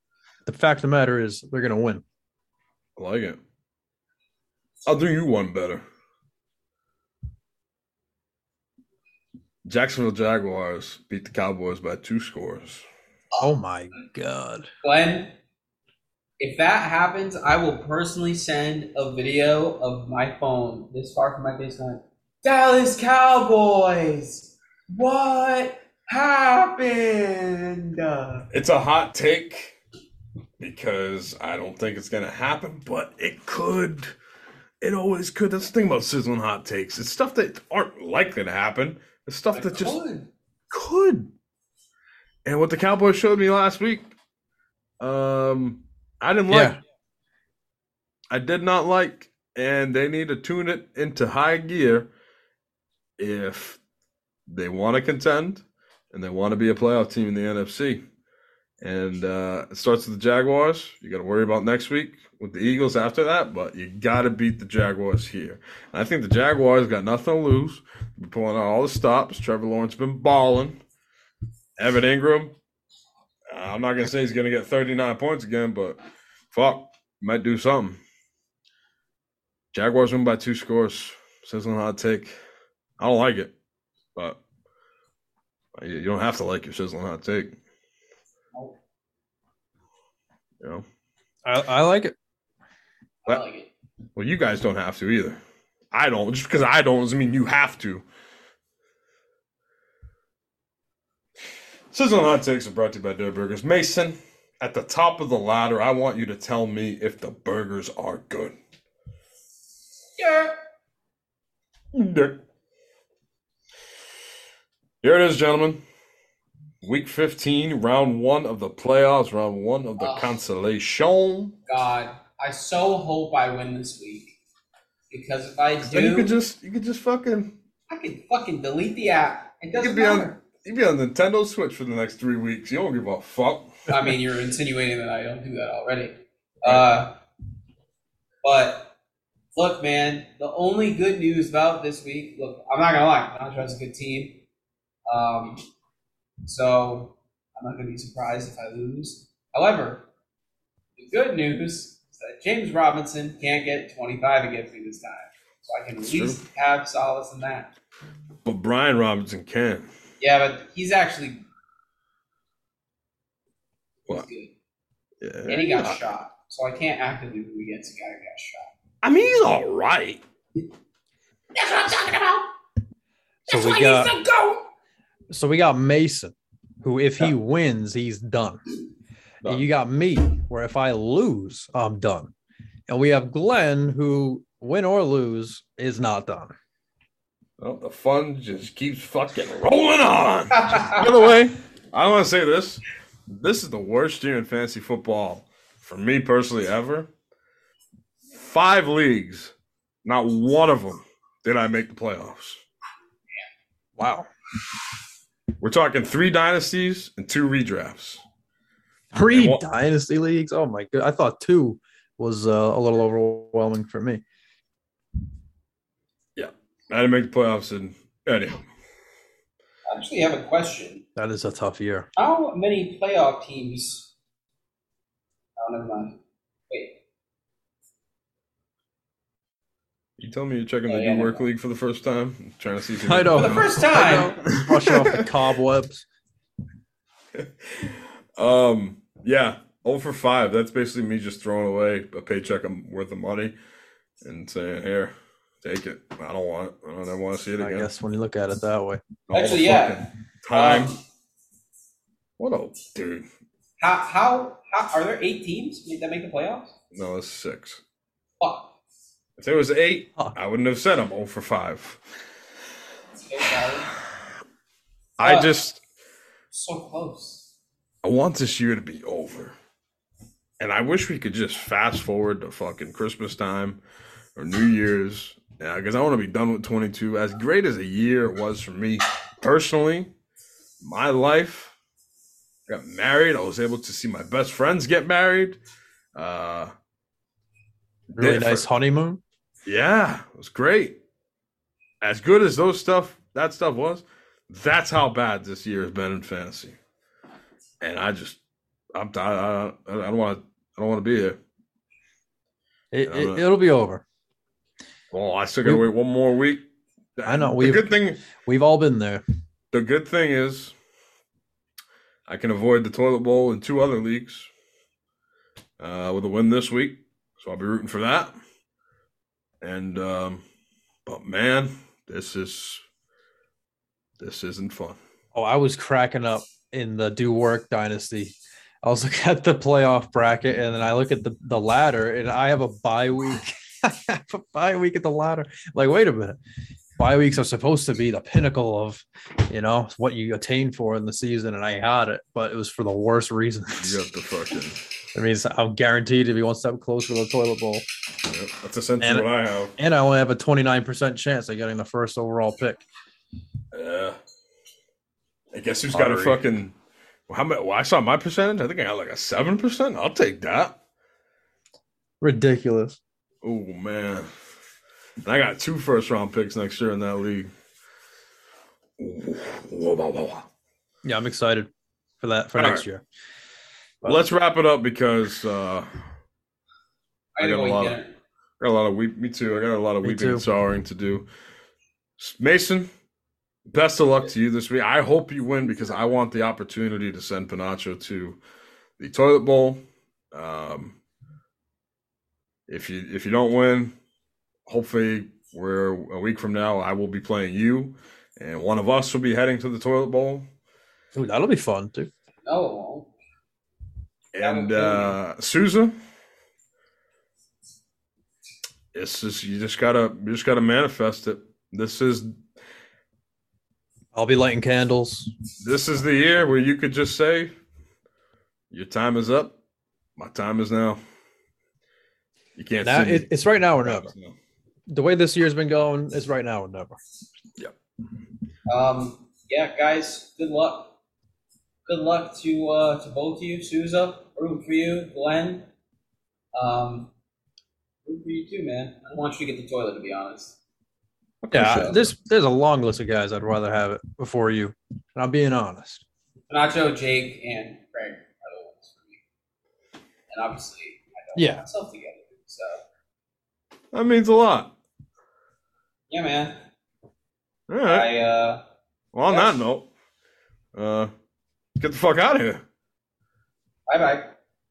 The fact of the matter is they're gonna win. I like it. I'll do you one better. Jacksonville Jaguars beat the Cowboys by two scores. Oh my god. Glenn, if that happens, I will personally send a video of my phone this far from my face going, Dallas Cowboys, what happened? It's a hot take because I don't think it's going to happen, but it could. It always could. That's the thing about sizzling hot takes. It's stuff that aren't likely to happen. It's stuff that just could. And what the Cowboys showed me last week, um, I didn't like. Yeah. I did not like, and they need to tune it into high gear if they want to contend and they want to be a playoff team in the NFC. And uh, it starts with the Jaguars. You got to worry about next week with the Eagles after that, but you got to beat the Jaguars here. And I think the Jaguars got nothing to lose. They're pulling out all the stops. Trevor Lawrence been balling. Evan Engram. I'm not gonna say he's gonna get 39 points again, but fuck, might do something. Jaguars win by two scores. Sizzling hot take. I don't like it, but you you don't have to like your sizzling hot take. You know. I, I like it. I like it. Well, you guys don't have to either. I don't. Just because I don't doesn't mean you have to. Sizzling Hot Takes are brought to you by Dare Burgers. Mason, at the top of the ladder, I want you to tell me if the burgers are good. Yeah. Here it is, gentlemen. Week 15, round one of the playoffs, round one of the Ugh. consolation. God, I so hope I win this week. Because if I Then you could just you could just fucking I could fucking delete the app. It doesn't could be on- matter. You be on Nintendo Switch for the next three weeks. You don't give a fuck. I mean, you're insinuating that I don't do that already. Uh, but look, man, the only good news about this week. Look, I'm not gonna lie, Contra's a good team. Um, so I'm not gonna be surprised if I lose. However, the good news is that James Robinson can't get 25 against me this time, so I can at That's least have solace in that. But Brian Robinson can. Yeah, but he's actually he's What? good, Yeah. and he got shot, so I can't actively root against a guy who got shot. I mean, he's all right. That's what I'm talking about. So That's we why got- he's the goat. So we got Mason, who if he wins, he's done. Done. And you got me, where if I lose, I'm done. And we have Glenn, who win or lose is not done. Well, the fun just keeps fucking rolling on. By the way, I want to say this. this is the worst year in fantasy football for me personally ever. Five leagues, not one of them did I make the playoffs. Wow. We're talking three dynasties and two redrafts. Pre what- dynasty leagues. Oh my god. I thought two was uh, a little overwhelming for me. I didn't make the playoffs and anyhow. I actually have a question. That is a tough year. How many playoff teams? Oh, never mind. Wait. You tell me you're checking Oh, the yeah, new work no. league for the first time, I'm trying to see if you I make know. For the first time. Brush off the cobwebs. Um, yeah, 0 for 5. That's basically me just throwing away a paycheck worth of money and saying, here, take it. I don't want it. I don't ever want to see it again. I guess when you look at it that way. All Actually, yeah. Time. Um, what a dude. how, how how are there eight teams that make the playoffs? No, it's six. Fuck. If there was eight, Huh. I wouldn't have said I'm 0 for 5. I Uh, just, So close. I want this year to be over. And I wish we could just fast forward to fucking Christmas time or New Year's. Yeah, because I want to be done with 22. As great as a year it was for me personally, my life, I got married. I was able to see my best friends get married. Uh, Really Yeah, for- nice honeymoon. yeah, it was great. As good as those stuff, that stuff was, that's how bad this year has been in fantasy. And I just, I'm. I, I, I don't want to. I don't want to be here. It, it, it'll be over. Well, I still gotta We- wait one more week. I know, The we've- good thing, We've all been there. the good thing is, I can avoid the toilet bowl in two other leagues uh, with a win this week. So I'll be rooting for that. And, um, but man, this is this isn't fun. Oh, I was cracking up in the do work dynasty. I was looking at the playoff bracket and then I look at the, the ladder and I have a bye week. I bye week at the ladder. Like, wait a minute. Bye weeks are supposed to be the pinnacle of, you know, what you attain for in the season. And I had it, but it was for the worst reasons. You have to fucking. It means I'm guaranteed to be one step closer to the toilet bowl. Yep, that's essentially And- what I have. And I only have a 29% chance of getting the first overall pick. Yeah. I guess who's got a fucking. Well, how many? Well, I saw my percentage. I think I got like a seven percent. I'll take that. Ridiculous. Oh man, and I got two first round picks next year in that league. Yeah, I'm excited for that for All next right. year. Well, let's wrap it up because uh, I I got a lot of- dinner. got a lot of weep. Me too. I got a lot of Me weeping too. and sorrowing to do. Mason, best of luck to you this week. I hope you win because I want the opportunity to send Panacho to the toilet bowl. Um, if you if you don't win, hopefully we're a week from now. I will be playing you, and one of us will be heading to the toilet bowl. Ooh, that'll be fun too. No, it won't. And would kill me. uh Souza, it's just you just gotta you just gotta manifest it. This is I'll be lighting candles. this is the year where you could just say, "Your time is up. My time is now." You can't Now, it, it's right now or never. is. The way this year's been going, it's right now or never. Yep. Um, yeah, guys, good luck. Good luck to uh, to both of you, Souza. Root for you, Glenn. Um, root for you too, man. I want you to get the toilet, to be honest. Yeah, Appreciate it. there's there's a long list of guys I'd rather have it before you. And I'm being honest. Nacho, Jake, and Craig are the ones for me. And obviously, I don't Yeah. myself together. So, That means a lot. yeah, man. All right. I uh, Well, on yeah. that note, uh, get the fuck out of here. bye bye.